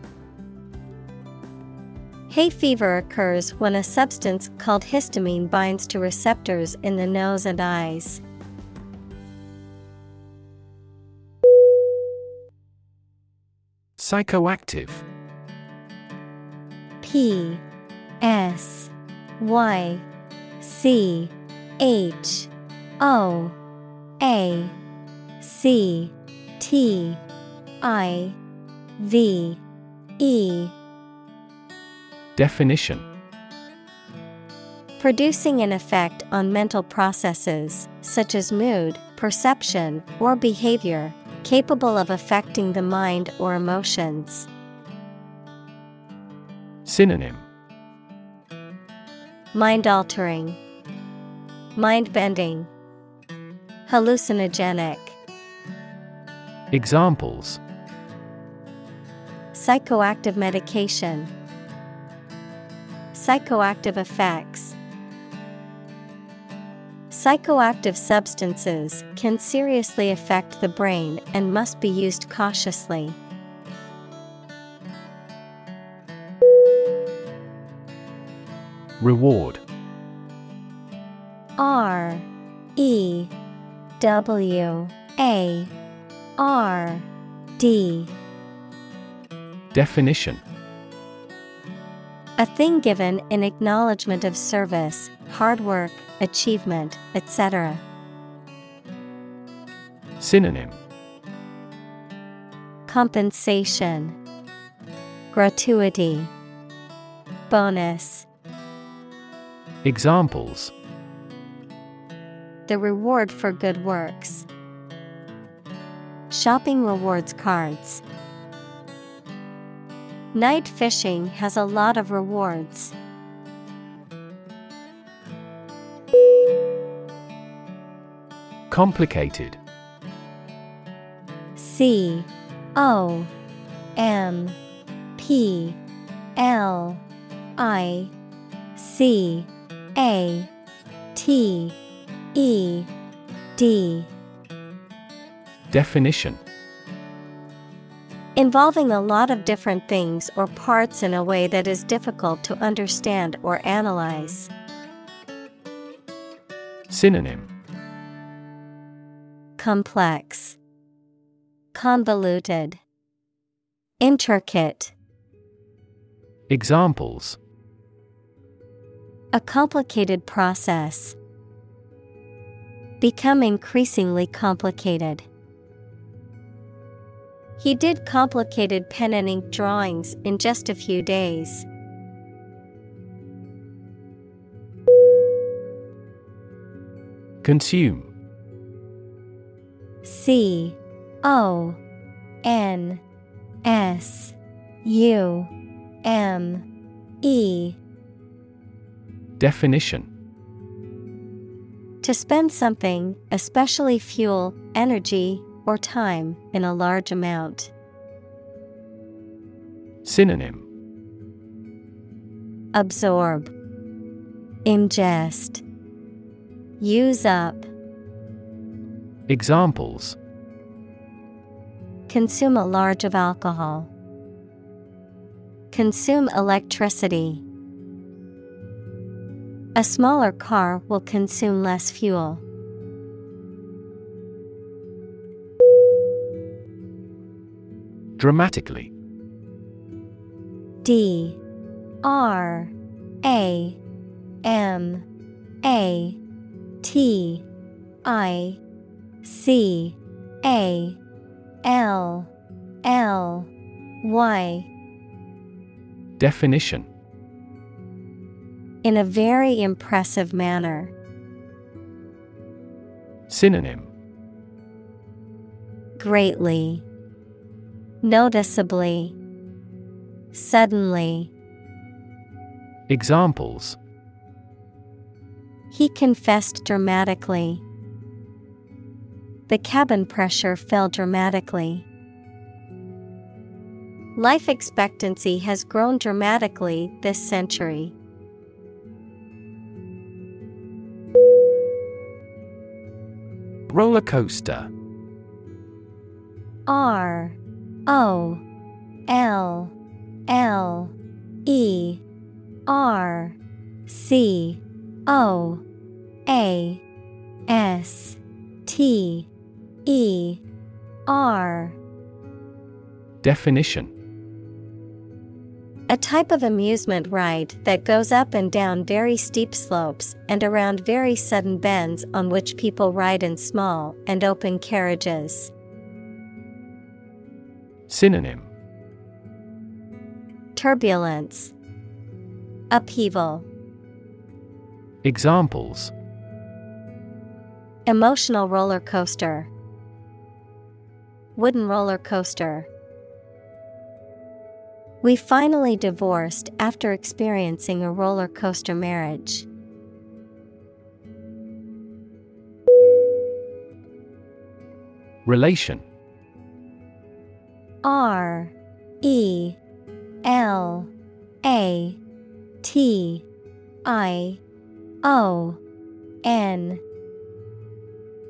Hay fever occurs when a substance called histamine binds to receptors in the nose and eyes. Psychoactive. P S Y C H O A C T I V E. Definition. Producing an effect on mental processes, such as mood, perception, or behavior, capable of affecting the mind or emotions. Synonym. Mind altering, mind bending, hallucinogenic, Examples. Psychoactive medication, psychoactive effects. Psychoactive substances can seriously affect the brain and must be used cautiously. Reward. R E W A R D. Definition. A thing given in acknowledgement of service, hard work, achievement, etc. Synonym Compensation Gratuity Bonus Examples The reward for good works. shopping rewards cards. Night fishing has a lot of rewards. Complicated. C O M P L I C A T E D Definition Involving a lot of different things or parts in a way that is difficult to understand or analyze. Synonym Complex, Convoluted, Intricate. Examples A complicated process. Become increasingly complicated. He did complicated pen and ink drawings in just a few days. Consume. C O N S U M E. Definition. To spend something, especially fuel, energy, or time, in a large amount. Synonym. Absorb, Ingest, Use up, Examples. Consume a large of alcohol. Consume electricity. A smaller car will consume less fuel. Dramatically. D. R. A. M. A T I C A L L Y. Definition. In a very impressive manner. Synonym. Greatly, Noticeably, Suddenly. Examples He confessed dramatically. The cabin pressure fell dramatically. Life expectancy has grown dramatically this century. Roller coaster R O L L E R C O A S T E R. Definition. A type of amusement ride that goes up and down very steep slopes and around very sudden bends on which people ride in small and open carriages. Synonym. Turbulence, Upheaval, Examples Emotional roller coaster, Wooden roller coaster. We finally divorced after experiencing a roller coaster marriage. Relation R E L A T I O N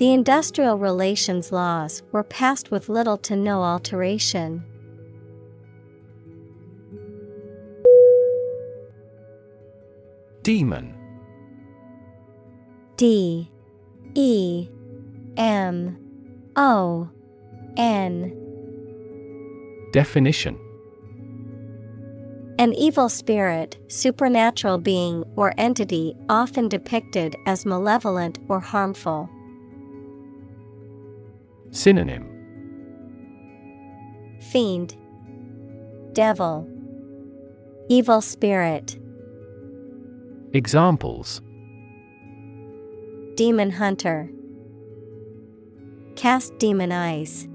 The industrial relations laws were passed with little to no alteration. Demon D E M O N. Definition An evil spirit, supernatural being, or entity often depicted as malevolent or harmful. Synonym Fiend, Devil, Evil spirit, Examples Demon hunter. Cast demon eyes.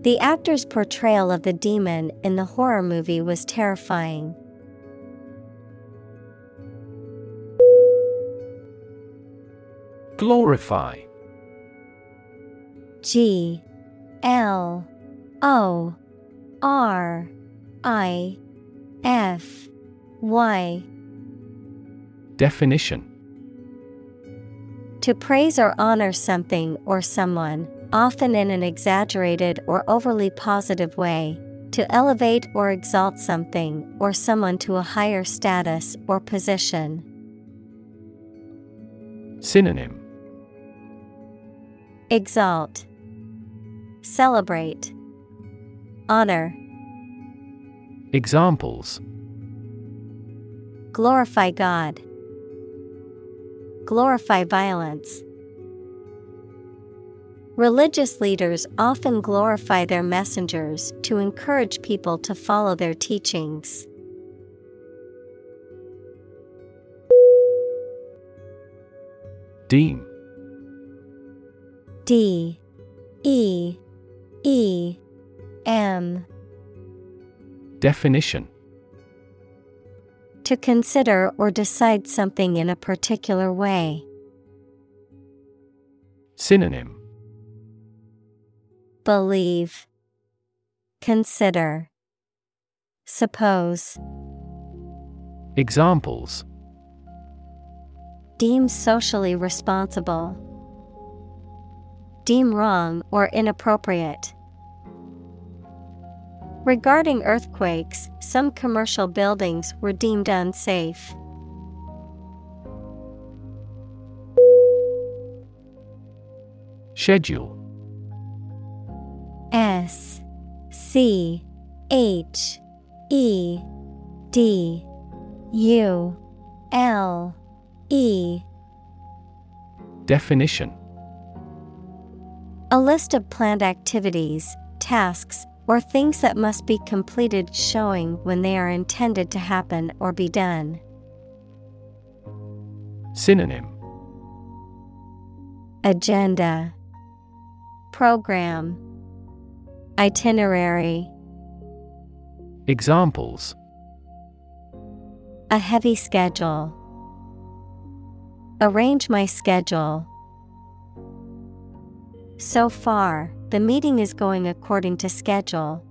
The actor's portrayal of the demon in the horror movie was terrifying. Glorify G L O R I F Y Definition To praise or honor something or someone, often in an exaggerated or overly positive way. To elevate or exalt something or someone to a higher status or position. Synonym Exalt, Celebrate, Honor, Examples. Glorify God, Glorify violence. Religious leaders often glorify their messengers to encourage people to follow their teachings. Deem D E E M. Definition. To consider or decide something in a particular way. Synonym. Believe, Consider, Suppose, Examples. Deem socially responsible, Deem wrong or inappropriate. Regarding earthquakes, some commercial buildings were deemed unsafe. Schedule S C H E D U L E Definition A list of planned activities, tasks, or things that must be completed showing when they are intended to happen or be done. Synonym Agenda Program Itinerary Examples A heavy schedule. Arrange my schedule. So far, the meeting is going according to schedule.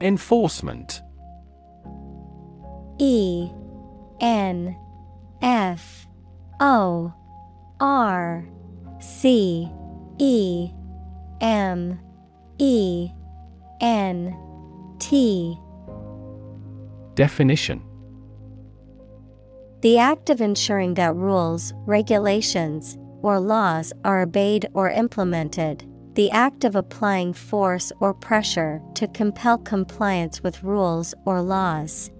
Enforcement. E N F O R C E M E N T. Definition The act of ensuring that rules, regulations, or laws are obeyed or implemented. The act of applying force or pressure to compel compliance with rules or laws.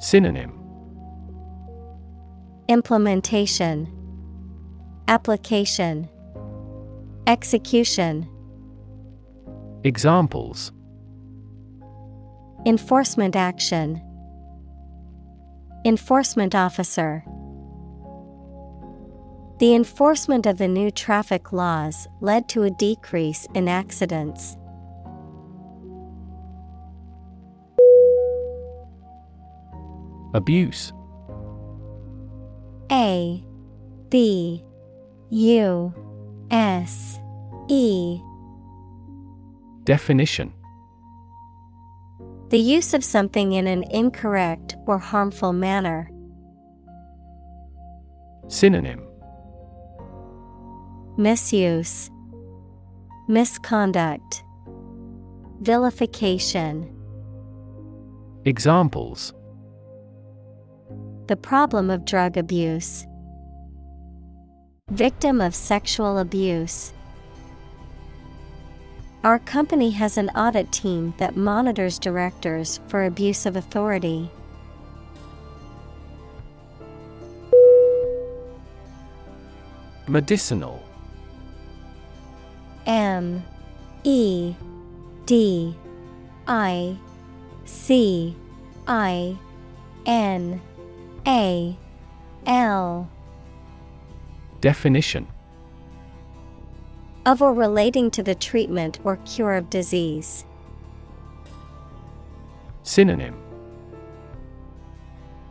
Synonym. Implementation, Application, Execution, Examples. Enforcement action, Enforcement officer. The enforcement of the new traffic laws led to a decrease in accidents. Abuse A B U S E Definition The use of something in an incorrect or harmful manner. Synonym Misuse, Misconduct, Vilification. Examples the problem of drug abuse. Victim of sexual abuse. Our company has an audit team that monitors directors for abuse of authority. Medicinal. M. E. D. I. C. I. N. A. L. Definition of or relating to the treatment or cure of disease. Synonym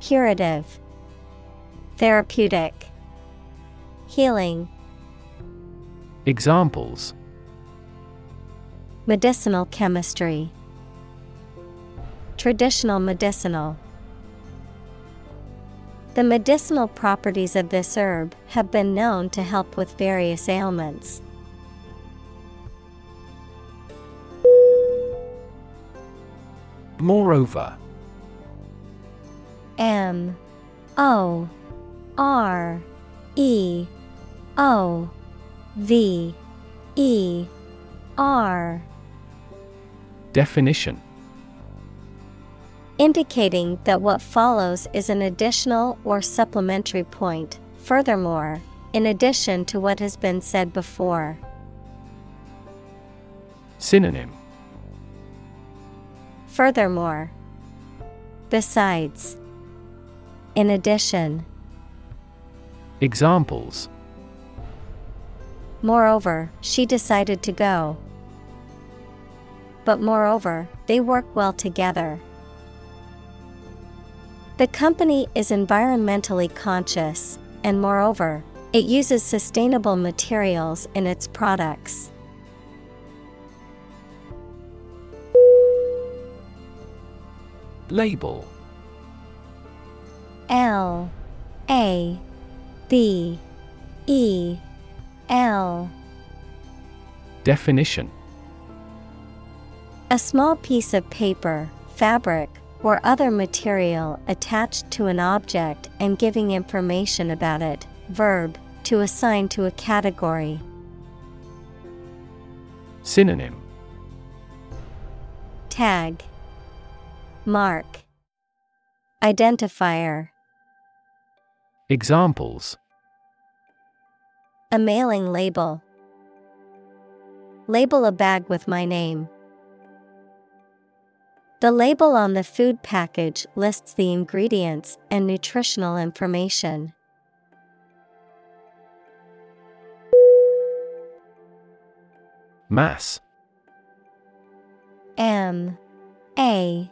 Curative, Therapeutic, Healing. Examples Medicinal chemistry, Traditional medicinal. The medicinal properties of this herb have been known to help with various ailments. Moreover M O R E O V E R. Definition. Indicating that what follows is an additional or supplementary point, furthermore, in addition to what has been said before. Synonym Furthermore, besides, in addition, Examples moreover, she decided to go. But moreover, they work well together. The company is environmentally conscious, and moreover, it uses sustainable materials in its products. Label L A B E L Definition A small piece of paper, fabric, or other material attached to an object and giving information about it. Verb, to assign to a category. Synonym Tag, Mark, Identifier. Examples A mailing label. Label a bag with my name. The label on the food package lists the ingredients and nutritional information. Mass M A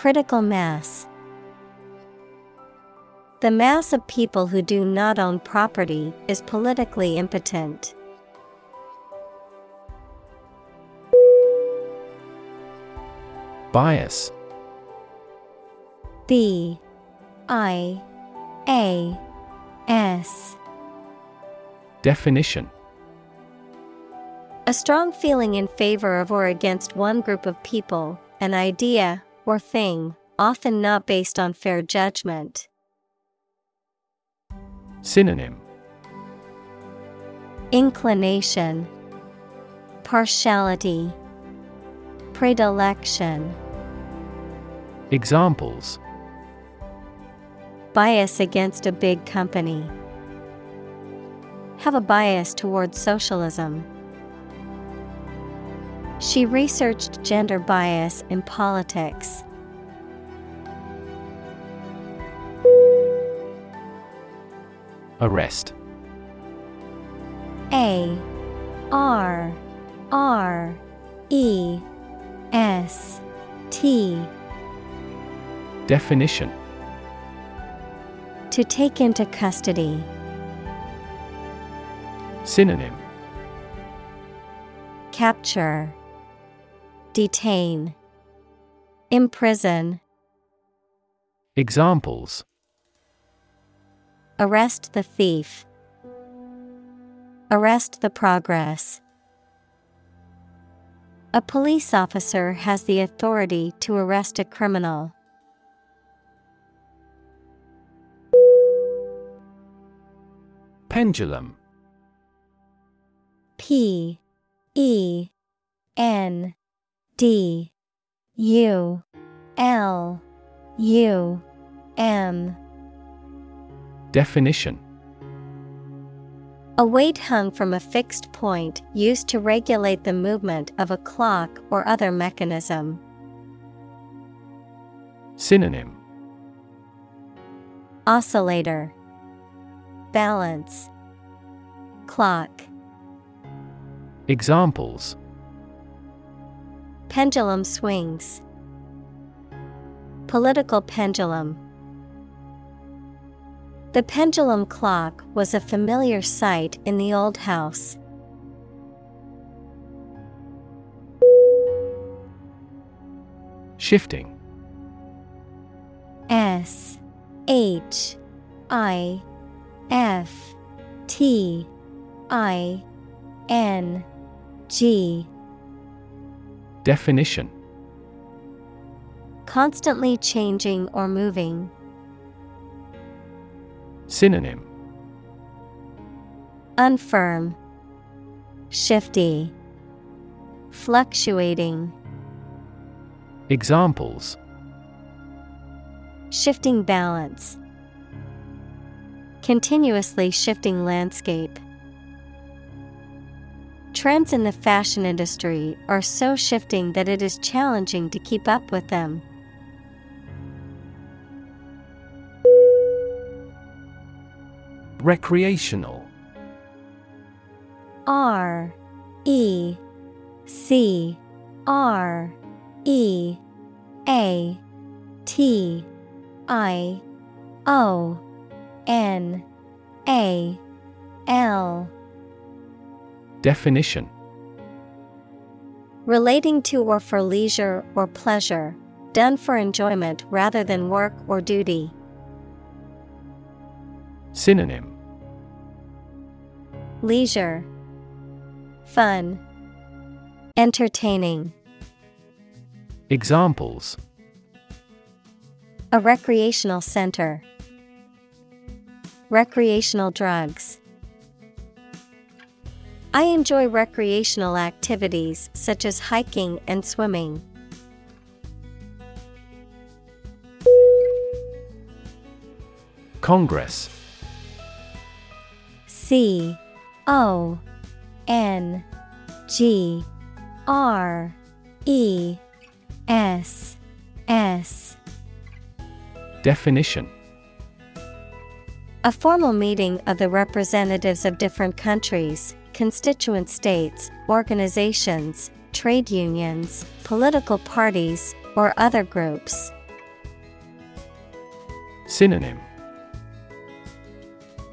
Critical mass. The mass of people who do not own property is politically impotent. Bias B I A S Definition A strong feeling in favor of or against one group of people, an idea, or thing, often not based on fair judgment. Synonym Inclination, Partiality, Predilection. Examples Bias against a big company. Have a bias towards socialism. She researched gender bias in politics. Arrest. A R R E S T. Definition. To take into custody. Synonym. Capture, Detain, Imprison, Examples Arrest the thief, Arrest the progress. A police officer has the authority to arrest a criminal. Pendulum P E N D U L U M. Definition. A weight hung from a fixed point used to regulate the movement of a clock or other mechanism. Synonym. Oscillator. Balance. Clock. Examples Pendulum swings. Political pendulum. The pendulum clock was a familiar sight in the old house. Shifting. S H I F T I N G Definition Constantly changing or moving. Synonym Unfirm, Shifty, Fluctuating. Examples Shifting balance. Continuously shifting landscape. Trends in the fashion industry are so shifting that it is challenging to keep up with them. Recreational R E C R E A T I O N A L Definition Relating to or for leisure or pleasure, done for enjoyment rather than work or duty. Synonym Leisure, Fun, Entertaining. Examples A recreational center. Recreational drugs. I enjoy recreational activities such as hiking and swimming. Congress. C O N G R E S S. Definition. A formal meeting of the representatives of different countries, constituent states, organizations, trade unions, political parties, or other groups. Synonym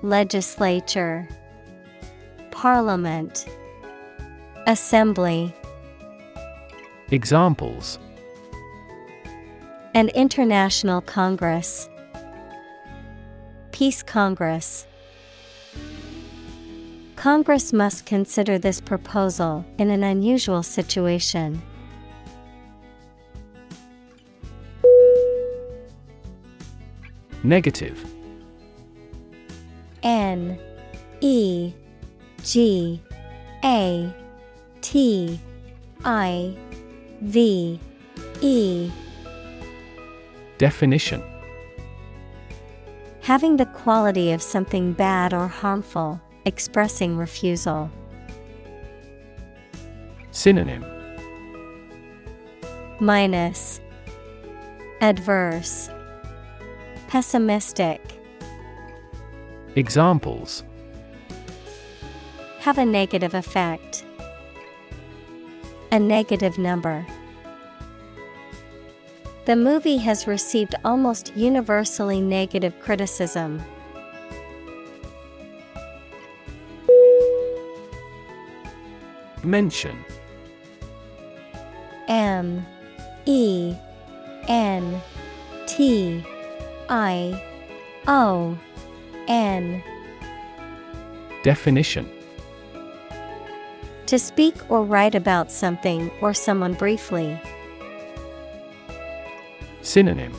Legislature, Parliament, Assembly. Examples An international congress. Peace Congress. Congress must consider this proposal in an unusual situation. Negative. N E G A T I V E. Definition. Having the quality of something bad or harmful, expressing refusal. Synonym Minus Adverse Pessimistic Examples Have a negative effect. A negative number. The movie has received almost universally negative criticism. Mention. M E N T I O N. Definition. To speak or write about something or someone briefly. Synonym.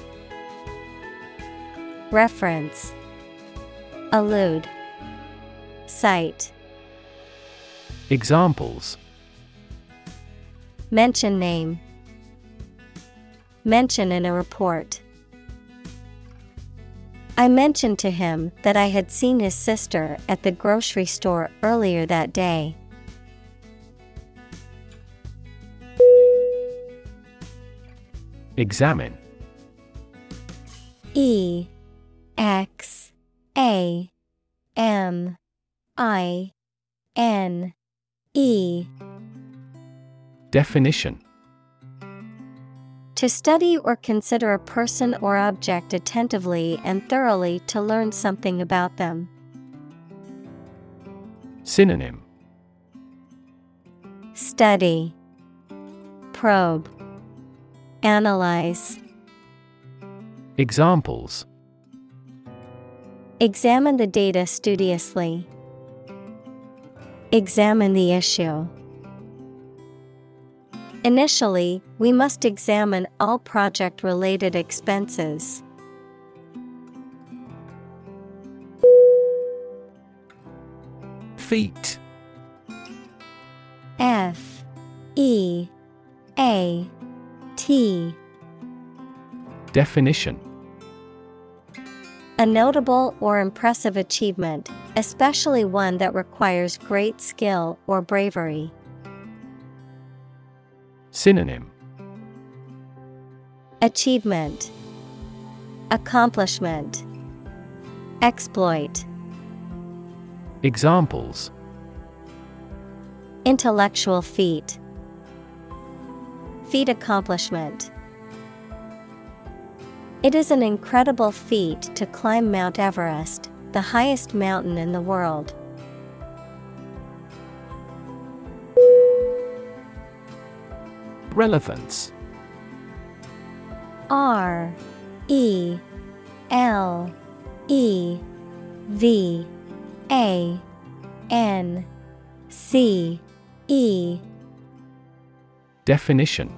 Reference. Allude. Cite Examples. Mention name. Mention in a report. I mentioned to him that I had seen his sister at the grocery store earlier that day. Examine. E. X. A. M. I. N E. Definition. To study or consider a person or object attentively and thoroughly to learn something about them. Synonym. Study. Probe. Analyze. Examples. Examine the data studiously. Examine the issue. Initially, we must examine all project related expenses. Feat. F. E. A. T. Definition. A notable or impressive achievement, especially one that requires great skill or bravery. Synonym. Achievement. Accomplishment. Exploit. Examples. Intellectual feat. Feat accomplishment. It is an incredible feat to climb Mount Everest, the highest mountain in the world. Relevance. R E L E V A N C E. Definition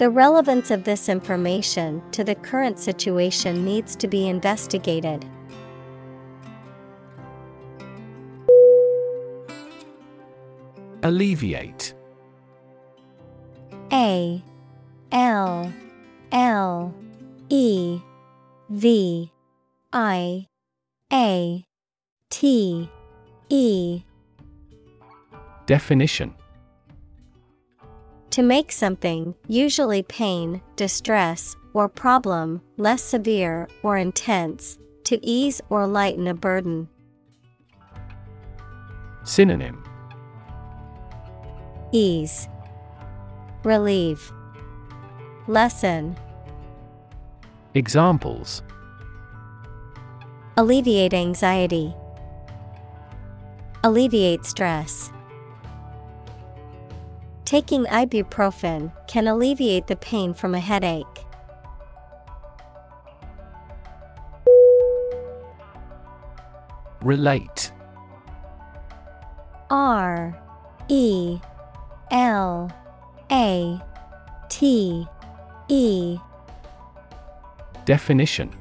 The relevance of this information to the current situation needs to be investigated. Alleviate. A L L E V I A T E. Definition To make something, usually pain, distress, or problem, less severe or intense, to ease or lighten a burden. Synonym. Ease, Relieve, Lessen, Examples. Alleviate anxiety, Alleviate stress. Taking ibuprofen can alleviate the pain from a headache. Relate. R E L A T E. Definition.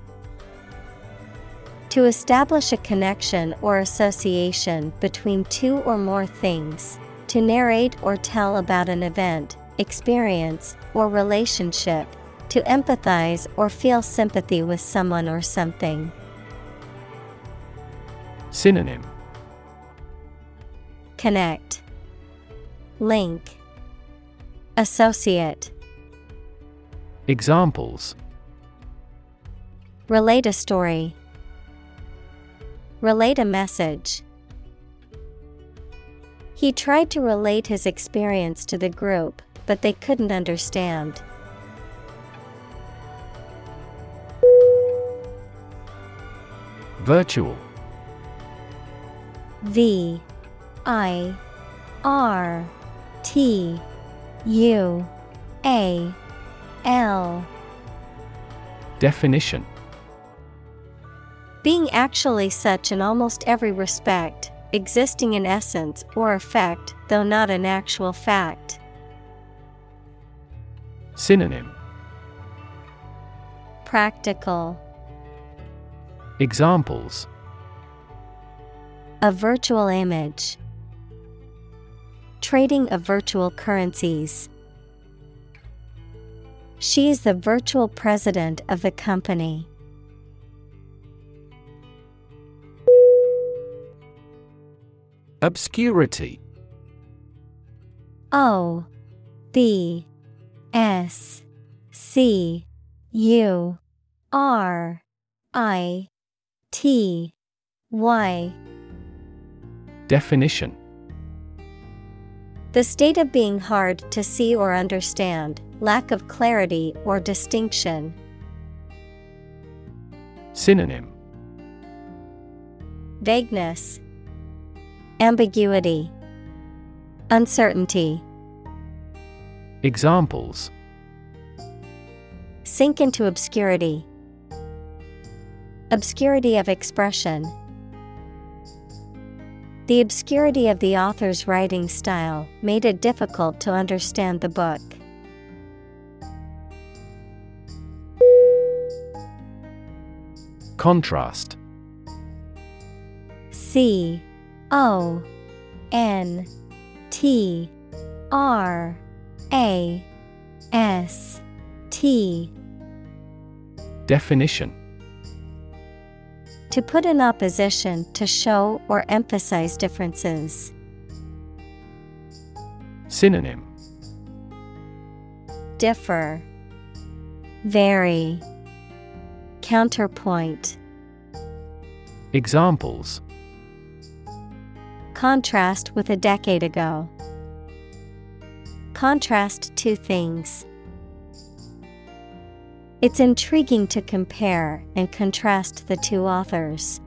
To establish a connection or association between two or more things, to narrate or tell about an event, experience, or relationship, To empathize or feel sympathy with someone or something. Synonym Connect, Link, Associate. Examples Relate a story. Relate a message. He tried to relate his experience to the group, but they couldn't understand. Virtual. V I R T U A L. Definition. Being actually such in almost every respect, existing in essence or effect, though not an actual fact. Synonym Practical Examples A virtual image. Trading of virtual currencies. She is the virtual president of the company. Obscurity. O B S C U R I T Y. Definition. The state of being hard to see or understand, lack of clarity or distinction. Synonym. Vagueness, Ambiguity, Uncertainty. Examples Sink into obscurity. Obscurity of expression. The obscurity of the author's writing style made it difficult to understand the book. Contrast C O N T R A S T. Definition. To put in opposition to show or emphasize differences. Synonym. Differ, Vary, Counterpoint. Examples Contrast with a decade ago. Contrast two things. It's intriguing to compare and contrast the two authors.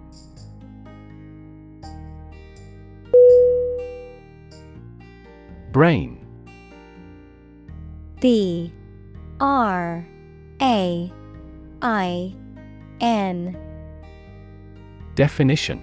Brain B R A I N Definition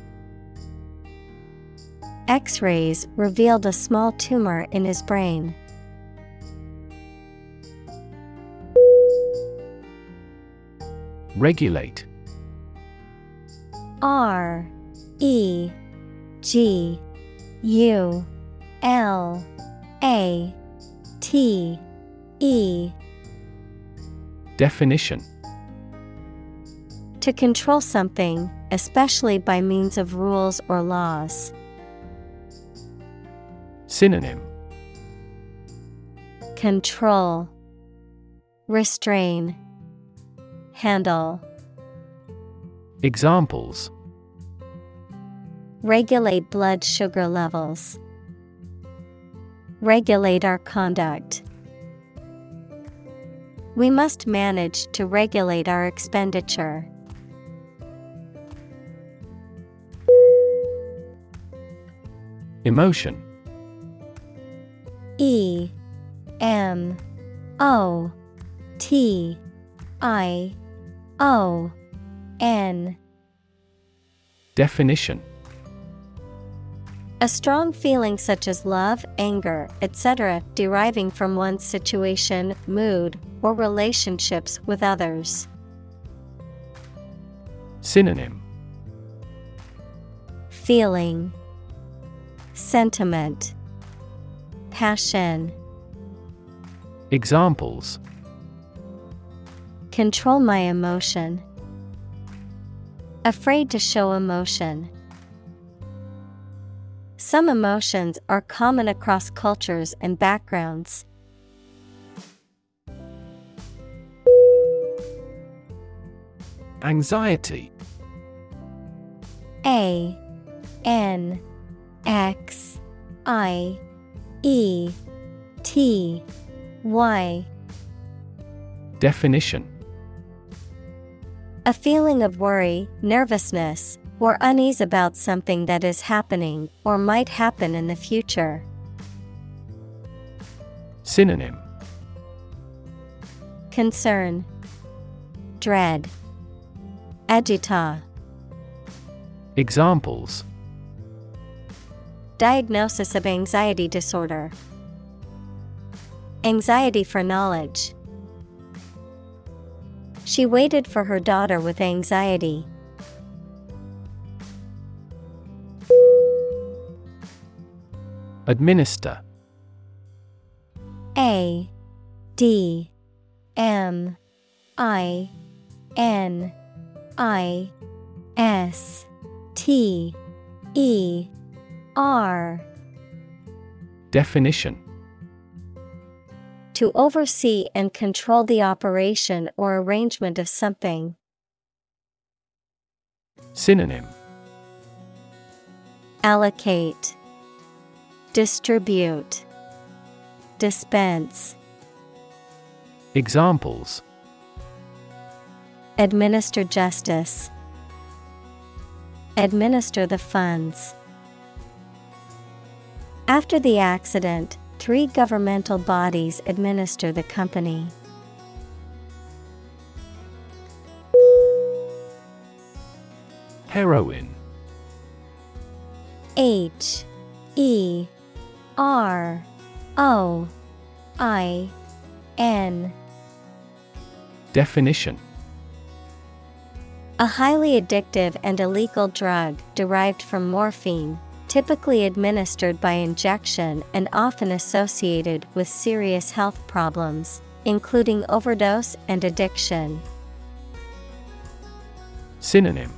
X rays revealed a small tumor in his brain. Regulate R E G U L A T E Definition To control something, especially by means of rules or laws. Synonym Control, Restrain, Handle, Examples Regulate blood sugar levels. Regulate our conduct. We must manage to regulate our expenditure. Emotion E M O T I O N Definition A strong feeling such as love, anger, etc., deriving from one's situation, mood, or relationships with others. Synonym Feeling Sentiment Passion Examples Control my emotion. Afraid to show emotion. Some emotions are common across cultures and backgrounds. Anxiety A N X I E T Y. Definition. A feeling of worry, nervousness, or unease about something that is happening or might happen in the future. Synonym. Concern, Dread, Agita. Examples Diagnosis of anxiety disorder. Anxiety for knowledge. She waited for her daughter with anxiety. Administer A D M I N I S T E R Definition. To oversee and control the operation or arrangement of something. Synonym. Allocate, Distribute, Dispense, Examples. Administer justice, Administer the funds. After the accident, three governmental bodies administer the company. Heroin. H E R O I N. Definition. A highly addictive and illegal drug derived from morphine, typically administered by injection and often associated with serious health problems, including overdose and addiction. Synonym.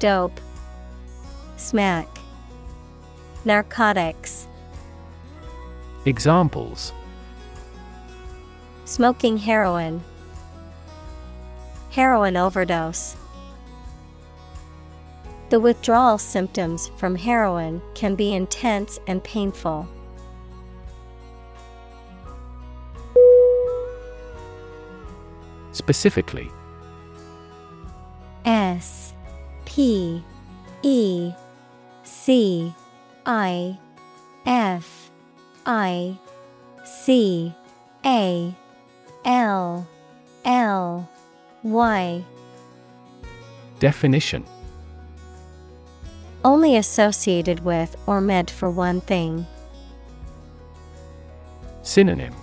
Dope, Smack, Narcotics, Examples. Smoking heroin, Heroin overdose. The withdrawal symptoms from heroin can be intense and painful. Specifically S P E C I F I C A L L Y Definition Only associated with or meant for one thing. Synonym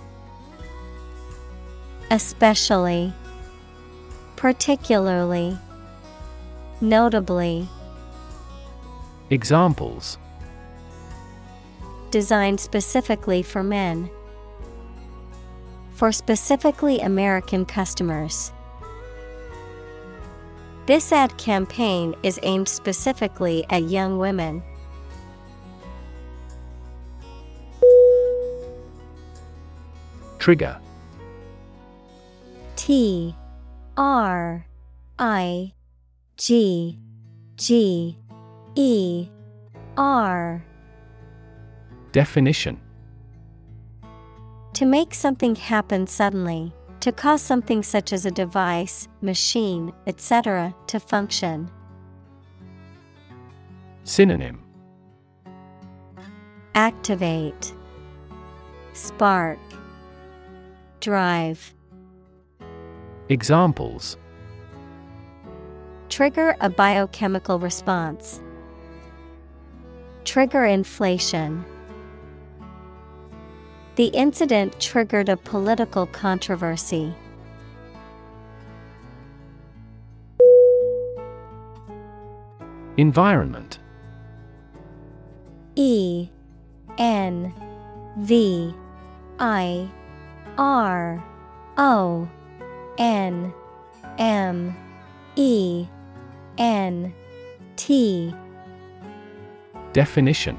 Especially, Particularly, Notably, Examples designed specifically for men. For specifically American customers. This ad campaign is aimed specifically at young women. Trigger. T R I G G E R. Definition. To make something happen suddenly, to cause something such as a device, machine, etc., to function. Synonym Activate, Spark, Drive. Examples Trigger a biochemical response. Trigger inflation. The incident triggered a political controversy. Environment. E N V I R O N M E N T. Definition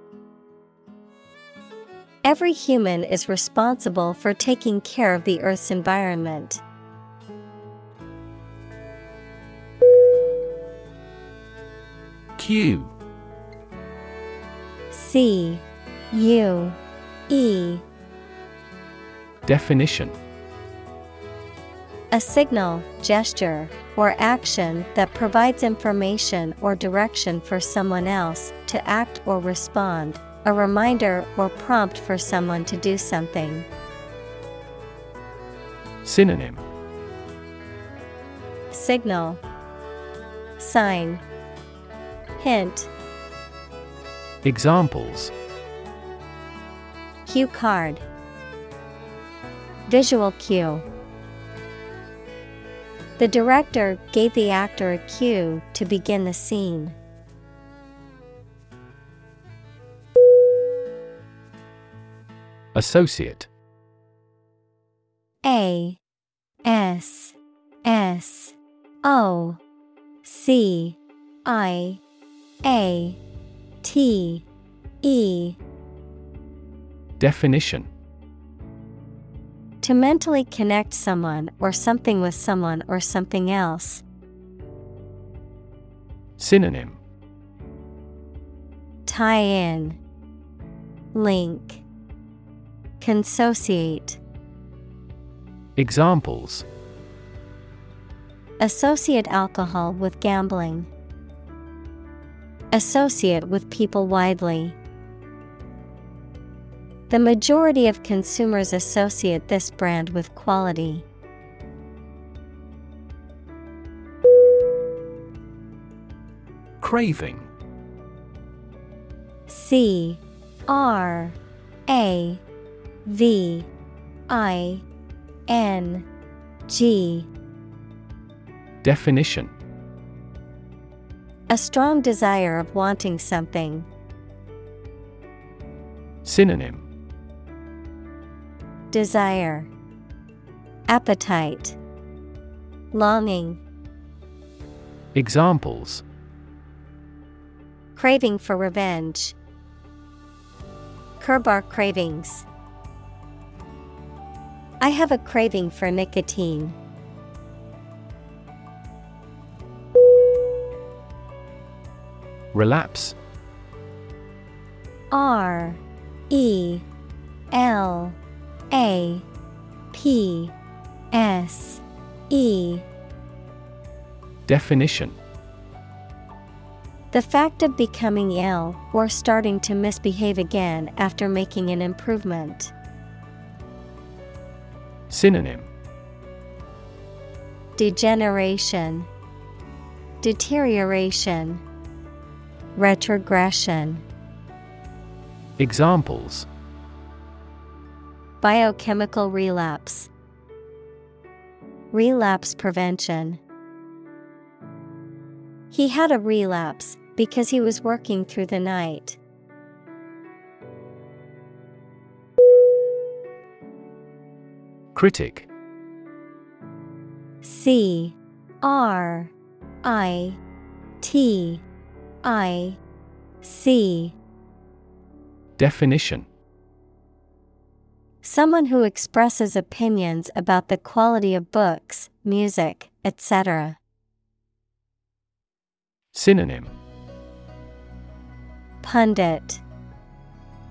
Every human is responsible for taking care of the Earth's environment. Cue. C. U. E. Definition. A signal, gesture, or action that provides information or direction for someone else to act or respond, a reminder or prompt for someone to do something. Synonym. Signal. Sign. Hint. Examples. Cue card. Visual cue. The director gave the actor a cue to begin the scene. Associate. A S S O C I A T E. Definition. To mentally connect someone or something with someone or something else. Synonym. Tie in, Link, Consociate. Examples Associate alcohol with gambling. Associate with people widely. The majority of consumers associate this brand with quality. Craving C R A V I N G. Definition. A strong desire of wanting something. Synonym. Desire, Appetite, Longing, Examples. Craving for revenge. Curb our cravings. I have a craving for nicotine. Relapse R E L A P S E Definition The fact of becoming ill or starting to misbehave again after making an improvement. Synonym Degeneration, Deterioration, Retrogression. Examples Biochemical relapse, Relapse prevention. He had a relapse because he was working through the night. Critic C R I T I C Definition Someone who expresses opinions about the quality of books, music, etc. Synonym Pundit,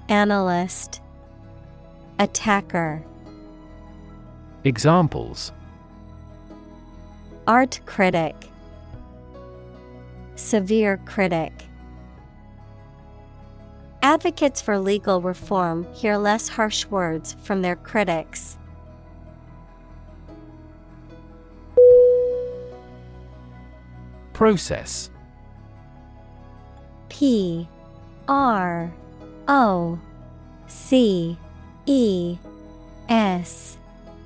Analyst, Attacker. Examples Art critic, Severe critic. Advocates for legal reform hear less harsh words from their critics. Process P R O C E S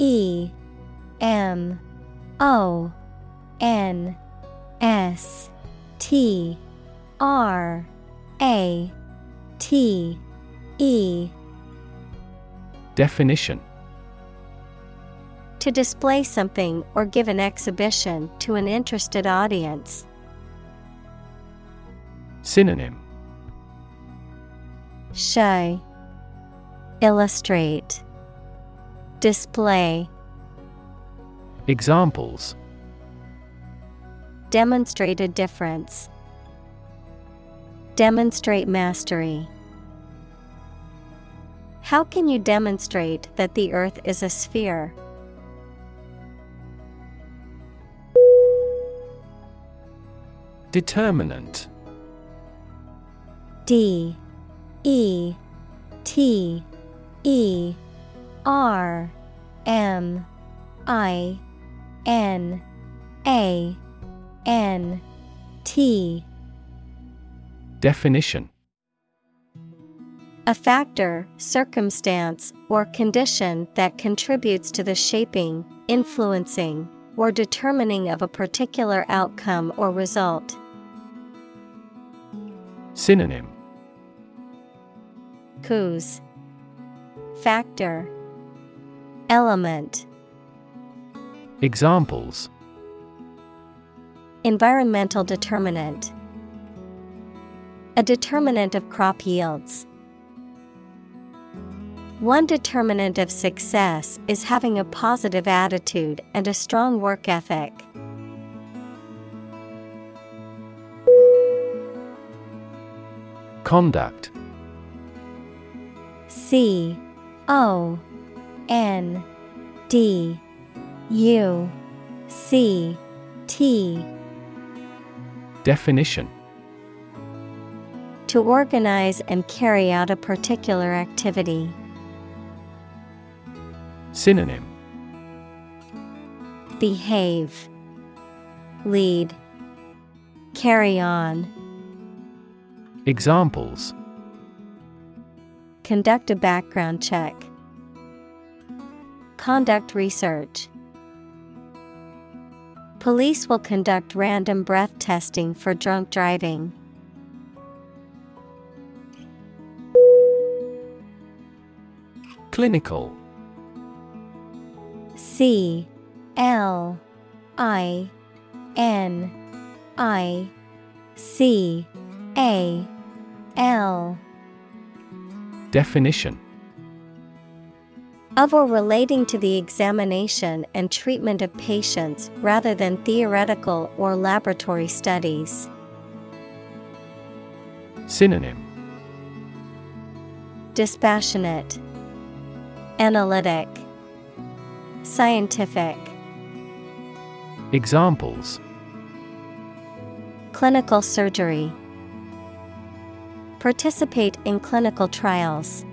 E M O N S T R A T E. Definition. To display something or give an exhibition to an interested audience. Synonym. Show. Illustrate Display Examples Demonstrate a difference. Demonstrate mastery. How can you demonstrate that the earth is a sphere? Determinant D E T E R M I N A N T. Definition. A factor, circumstance, or condition that contributes to the shaping, influencing, or determining of a particular outcome or result. Synonym. Cause Factor Element Examples Environmental determinant A determinant of crop yields. One determinant of success is having a positive attitude and a strong work ethic. Conduct C O N D U C T. Definition. To organize and carry out a particular activity. Synonym. Behave, Lead, Carry on, Examples. Conduct a background check, Conduct research. Police will conduct random breath testing for drunk driving. Clinical C L I N I C A L Definition of or relating to the examination and treatment of patients rather than theoretical or laboratory studies. Synonym Dispassionate, Analytic, Scientific, Examples Clinical surgery. Participate in clinical trials.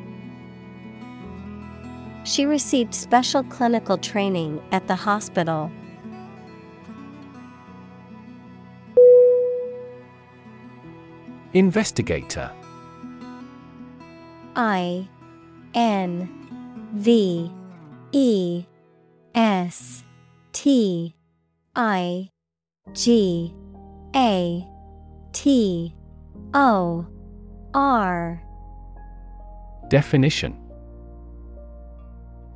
She received special clinical training at the hospital. Investigator. I N V E S T I G A T O R. Definition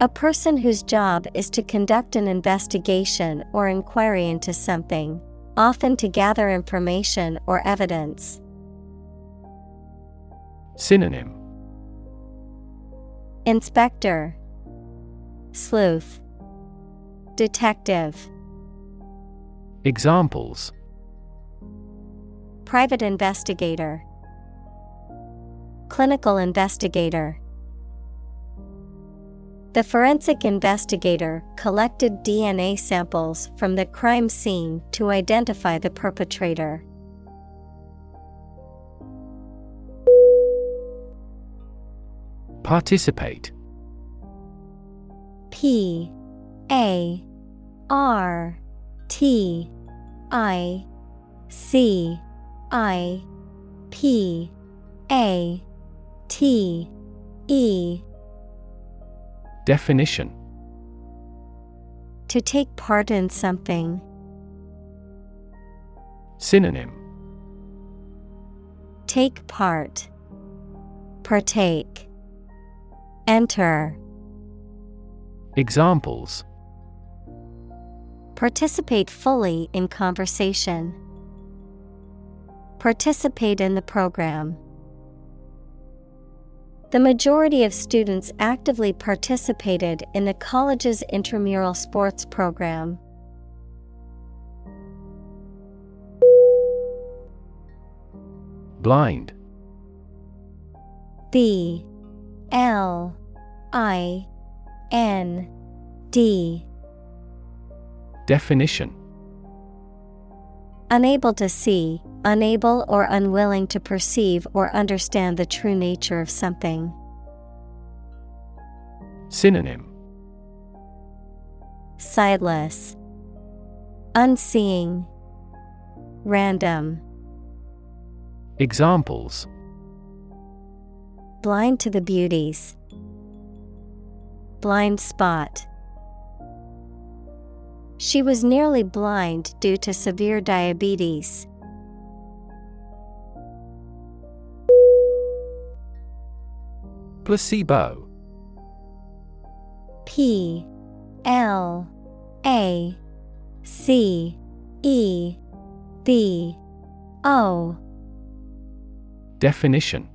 A person whose job is to conduct an investigation or inquiry into something, often to gather information or evidence. Synonym. Inspector. Sleuth. Detective. Examples. Private investigator. Clinical investigator The forensic investigator collected DNA samples from the crime scene to identify the perpetrator. Participate P A R T I C I P A T E Definition To take part in something. Synonym Take part. Partake. Enter. Examples Participate fully in conversation. Participate in the program. The majority of students actively participated in the college's intramural sports program. Blind. B. L. I. N. D. Definition. Unable to see, unable or unwilling to perceive or understand the true nature of something. Synonym Sightless, Unseeing, Random, Examples Blind to the beauties, Blind spot. She was nearly blind due to severe diabetes. Placebo. P L A C E B O. Definition.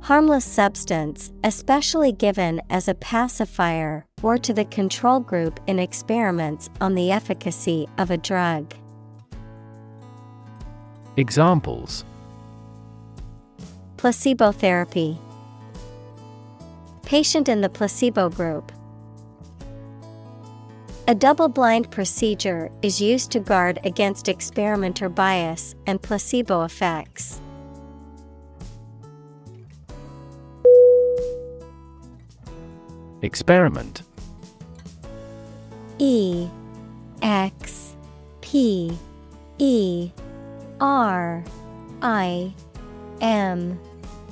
Harmless substance, especially given as a pacifier or to the control group in experiments on the efficacy of a drug. Examples Placebo therapy. Patient in the placebo group. A double blind procedure is used to guard against experimenter bias and placebo effects. Experiment E X P E R I M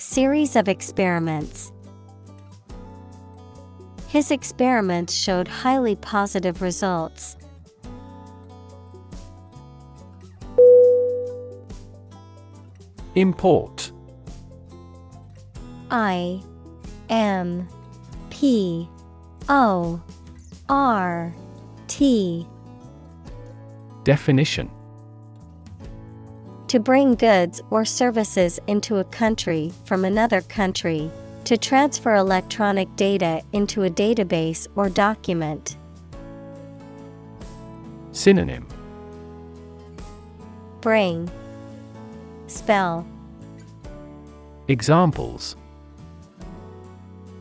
Series of experiments. His experiments showed highly positive results. Import I M P O R T Definition To bring goods or services into a country from another country. To transfer electronic data into a database or document. Synonym Bring. Spell. Examples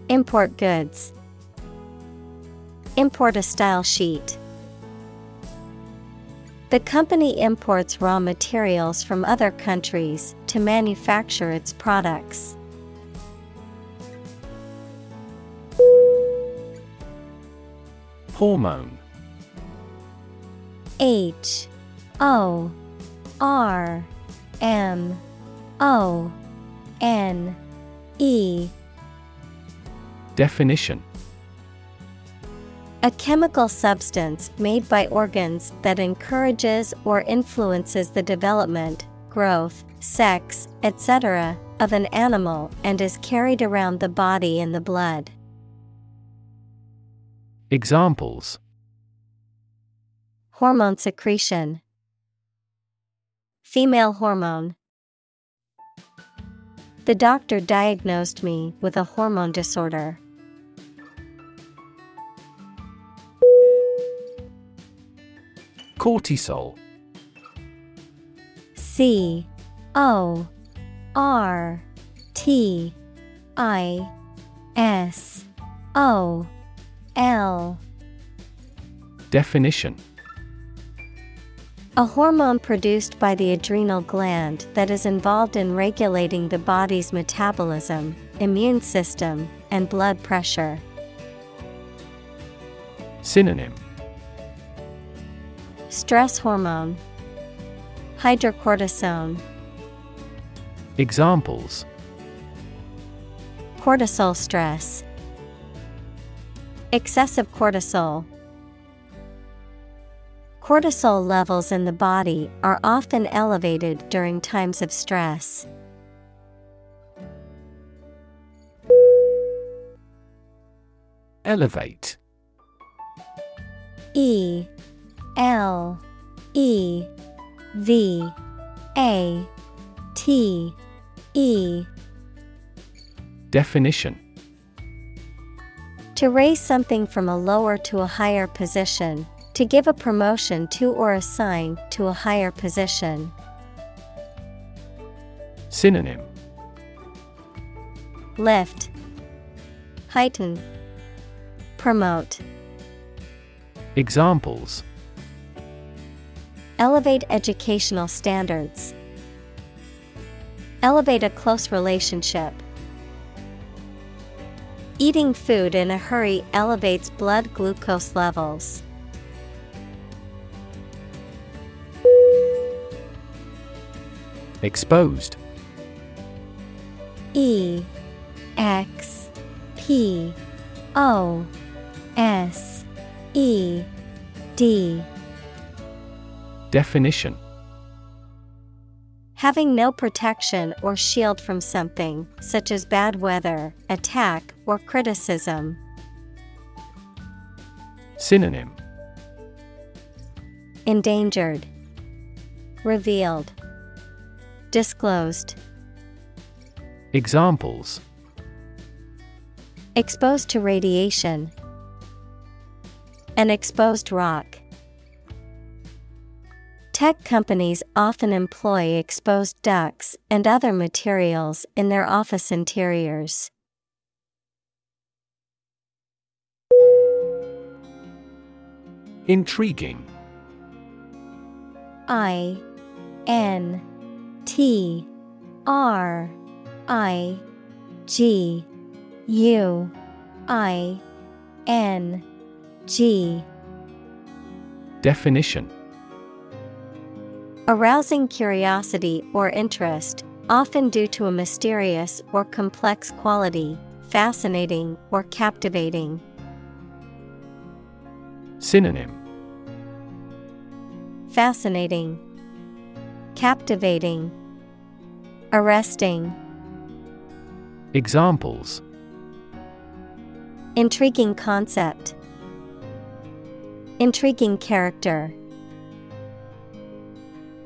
Import goods. Import a style sheet. The company imports raw materials from other countries to manufacture its products. Hormone. H O R M O N E. Definition A chemical substance made by organs that encourages or influences the development, growth, sex, etc., of an animal and is carried around the body in the blood. Examples Hormone secretion, Female hormone. The doctor diagnosed me with a hormone disorder. Cortisol. C O R T I S O L. Definition. A hormone produced by the adrenal gland that is involved in regulating the body's metabolism, immune system, and blood pressure. Synonym Stress hormone, hydrocortisone, Examples. Cortisol stress, excessive cortisol. Cortisol levels in the body are often elevated during times of stress. Elevate. E L E V A T E. Definition. To raise something from a lower to a higher position, to give a promotion to or assign to a higher position. Synonym. Lift, heighten, promote. Examples Elevate educational standards. Elevate a close relationship. Eating food in a hurry elevates blood glucose levels. Exposed E X P O S E D Definition Having no protection or shield from something, such as bad weather, attack, or criticism. Synonym Endangered, Revealed, Disclosed. Examples Exposed to radiation. An exposed rock. Tech companies often employ exposed ducts and other materials in their office interiors. Intriguing. I N T R I G U I N G. Definition Arousing curiosity or interest, often due to a mysterious or complex quality, fascinating or captivating. Synonym Fascinating, Captivating, Arresting. Examples Intriguing concept, Intriguing character.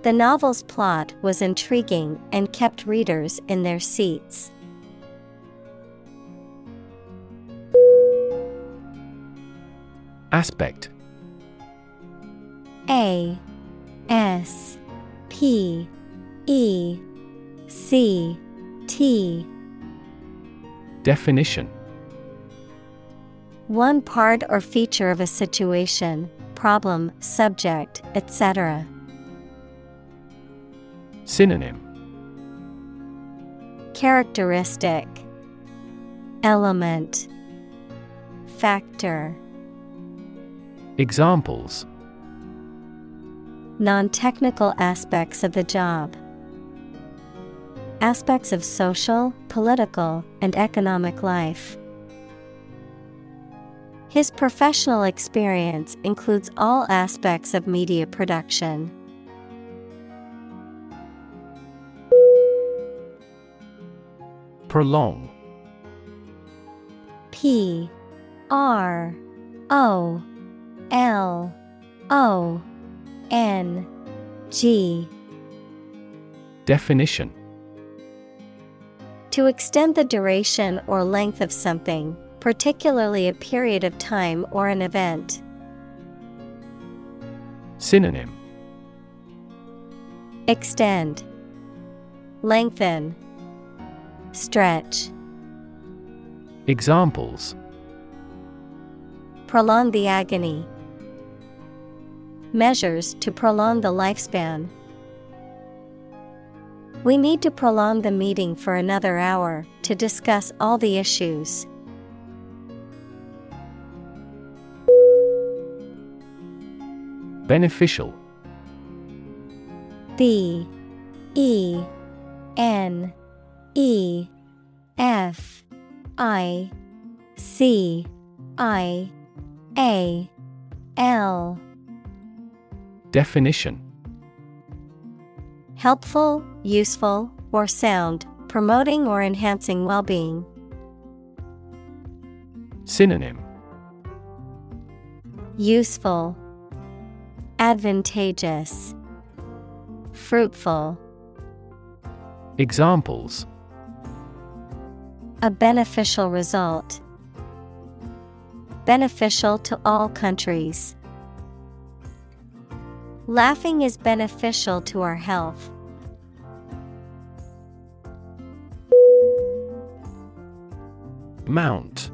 The novel's plot was intriguing and kept readers in their seats. Aspect A S P E C T Definition One part or feature of a situation, problem, subject, etc. Synonym Characteristic Element Factor Examples Non technical aspects of the job. Aspects of social, political, and economic life. His professional experience includes all aspects of media production. Prolong. P R O L O N G. Definition. To extend the duration or length of something, particularly a period of time or an event. Synonym. Extend, Lengthen, Stretch. Examples Prolong the agony. Measures to prolong the lifespan. We need to prolong the meeting for another hour to discuss all the issues. Beneficial B E N E F I C I A L. Definition. Helpful, useful, or sound, promoting or enhancing well being. Synonym. Useful, Advantageous, Fruitful. Examples A beneficial result. Beneficial to all countries. Laughing is beneficial to our health. Mount.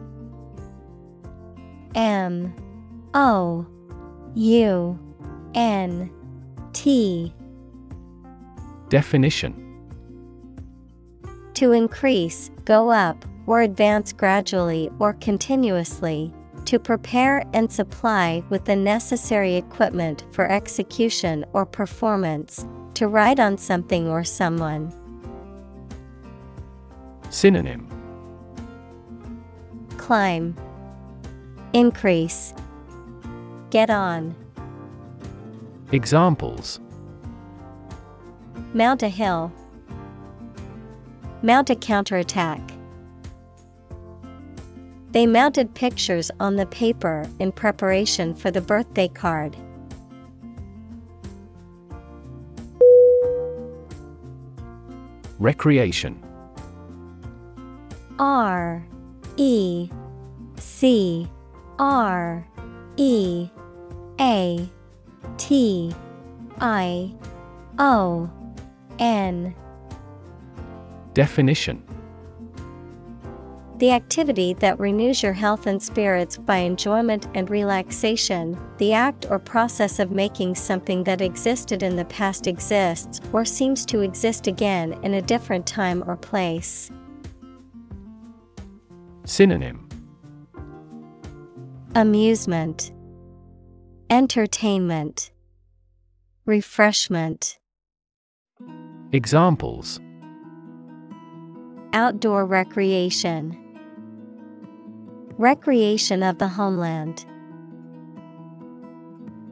M. O. U. N. T. Definition To increase, go up, or advance gradually or continuously. To prepare and supply with the necessary equipment for execution or performance. To ride on something or someone. Synonym Climb. Increase. Get on. Examples Mount a hill. Mount a counterattack. They mounted pictures on the paper in preparation for the birthday card. Recreation R E C R E A T I O N Definition. The activity that renews your health and spirits by enjoyment and relaxation, the act or process of making something that existed in the past exists or seems to exist again in a different time or place. Synonym. Amusement, Entertainment, Refreshment. Examples Outdoor recreation. Recreation of the homeland.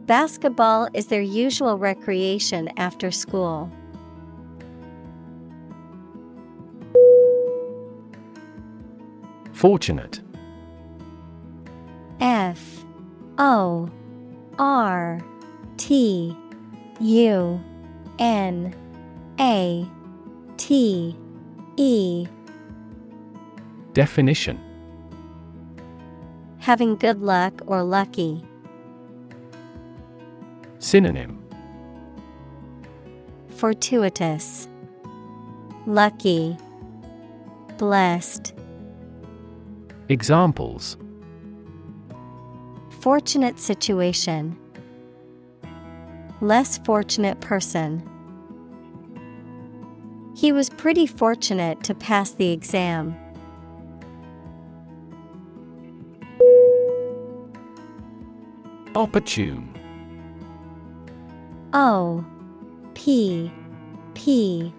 Basketball is their usual recreation after school. Fortunate F O R T U N A T E Definition Having good luck or lucky. Synonym Fortuitous, Lucky, Blessed. Examples Fortunate situation. Less fortunate person. He was pretty fortunate to pass the exam. Opportune. O P P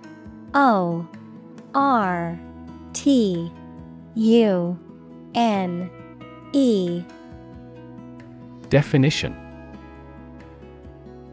O R T U N E. Definition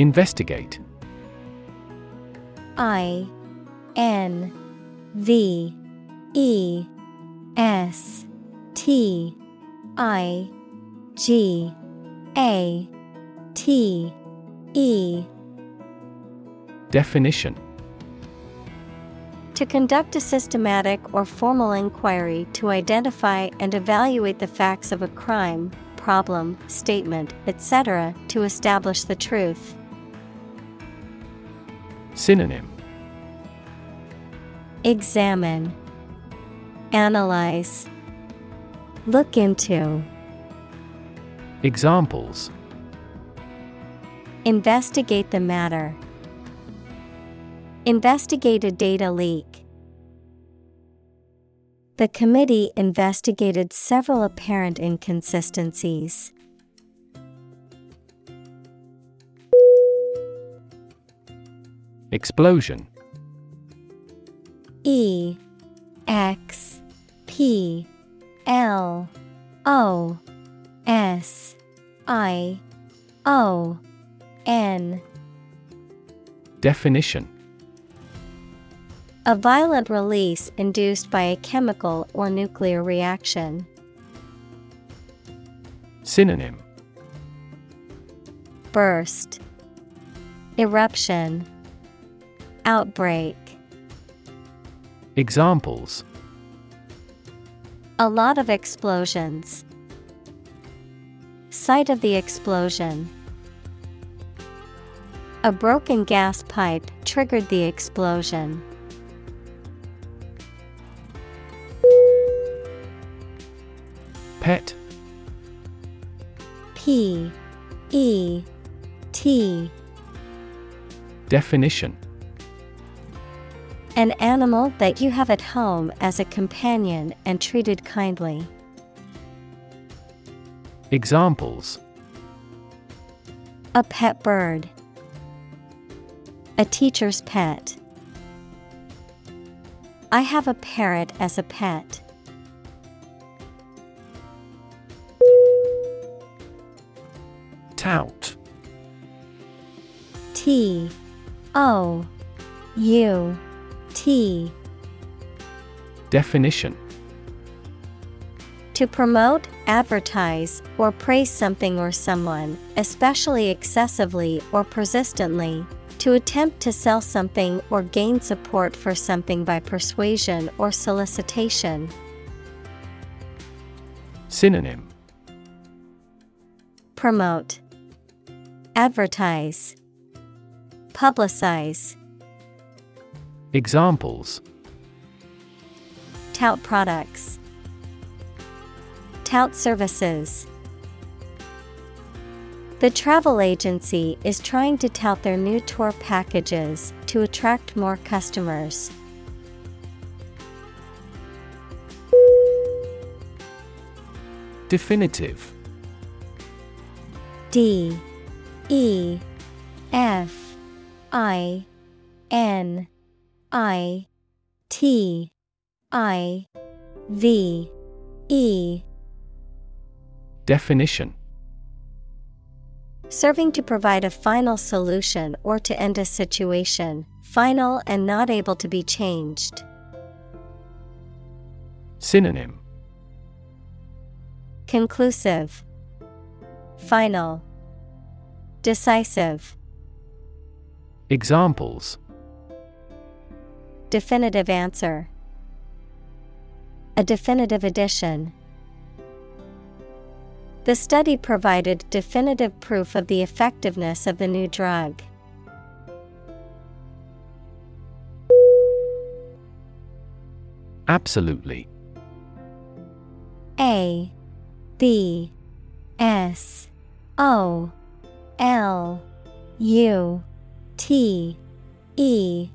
Investigate I N V E S T I G A T E Definition To conduct a systematic or formal inquiry to identify and evaluate the facts of a crime, problem, statement, etc., to establish the truth. Synonym Examine, Analyze, Look into, Examples Investigate the matter. Investigate a data leak. The committee investigated several apparent inconsistencies. Explosion. E X P L O S I O N. Definition. A violent release induced by a chemical or nuclear reaction. Synonym. Burst, Eruption, Outbreak. Examples A lot of explosions. Site of the explosion. A broken gas pipe triggered the explosion. Pet P E T Definition An animal that you have at home as a companion and treated kindly. Examples A pet bird. A teacher's pet. I have a parrot as a pet. Tout T O U T. Definition. To promote, advertise, or praise something or someone, especially excessively or persistently. To attempt to sell something or gain support for something by persuasion or solicitation. Synonym. Promote, Advertise, Publicize, Examples. Tout products, Tout services. The travel agency is trying to tout their new tour packages to attract more customers. Definitive. D. E. F. I. N I T I V E. Definition. Serving to provide a final solution or to end a situation, final and not able to be changed. Synonym. Conclusive, Final, Decisive. Examples Definitive answer. A definitive addition. The study provided definitive proof of the effectiveness of the new drug. Absolutely. A B S O L U T E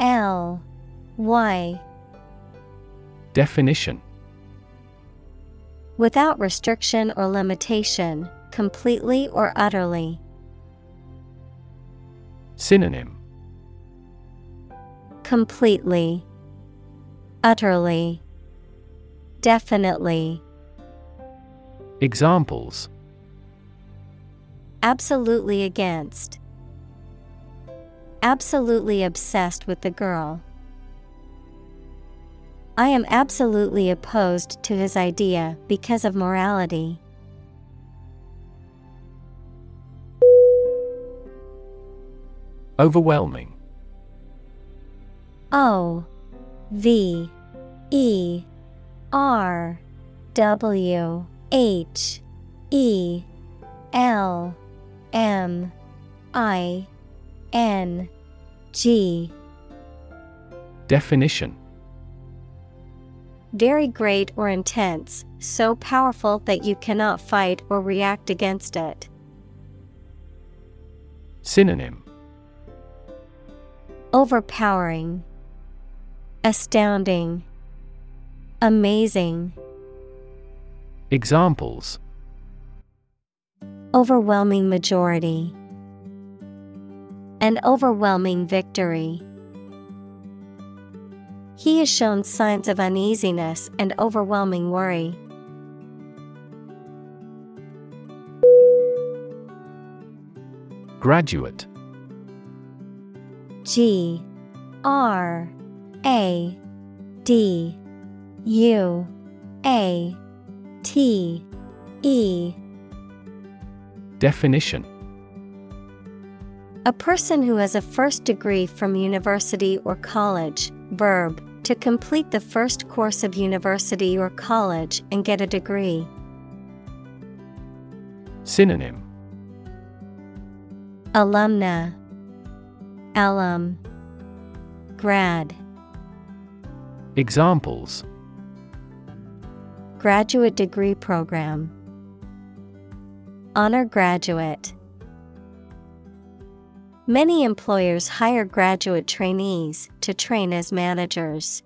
L Y Definition Without restriction or limitation, completely or utterly. Synonym Completely, Utterly, Definitely. Examples Absolutely against. Absolutely obsessed with the girl. I am absolutely opposed to his idea because of morality. Overwhelming O V E R W H E L M I N G Definition Very great or intense, so powerful that you cannot fight or react against it. Synonym Overpowering, Astounding, Amazing. Examples Overwhelming majority. An overwhelming victory. He has shown signs of uneasiness and overwhelming worry. Graduate G R A D U A T E Definition A person who has a first degree from university or college, verb, to complete the first course of university or college and get a degree. Synonym. Alumna, alum, grad, Examples. Graduate degree program, honor graduate. Many employers hire graduate trainees to train as managers.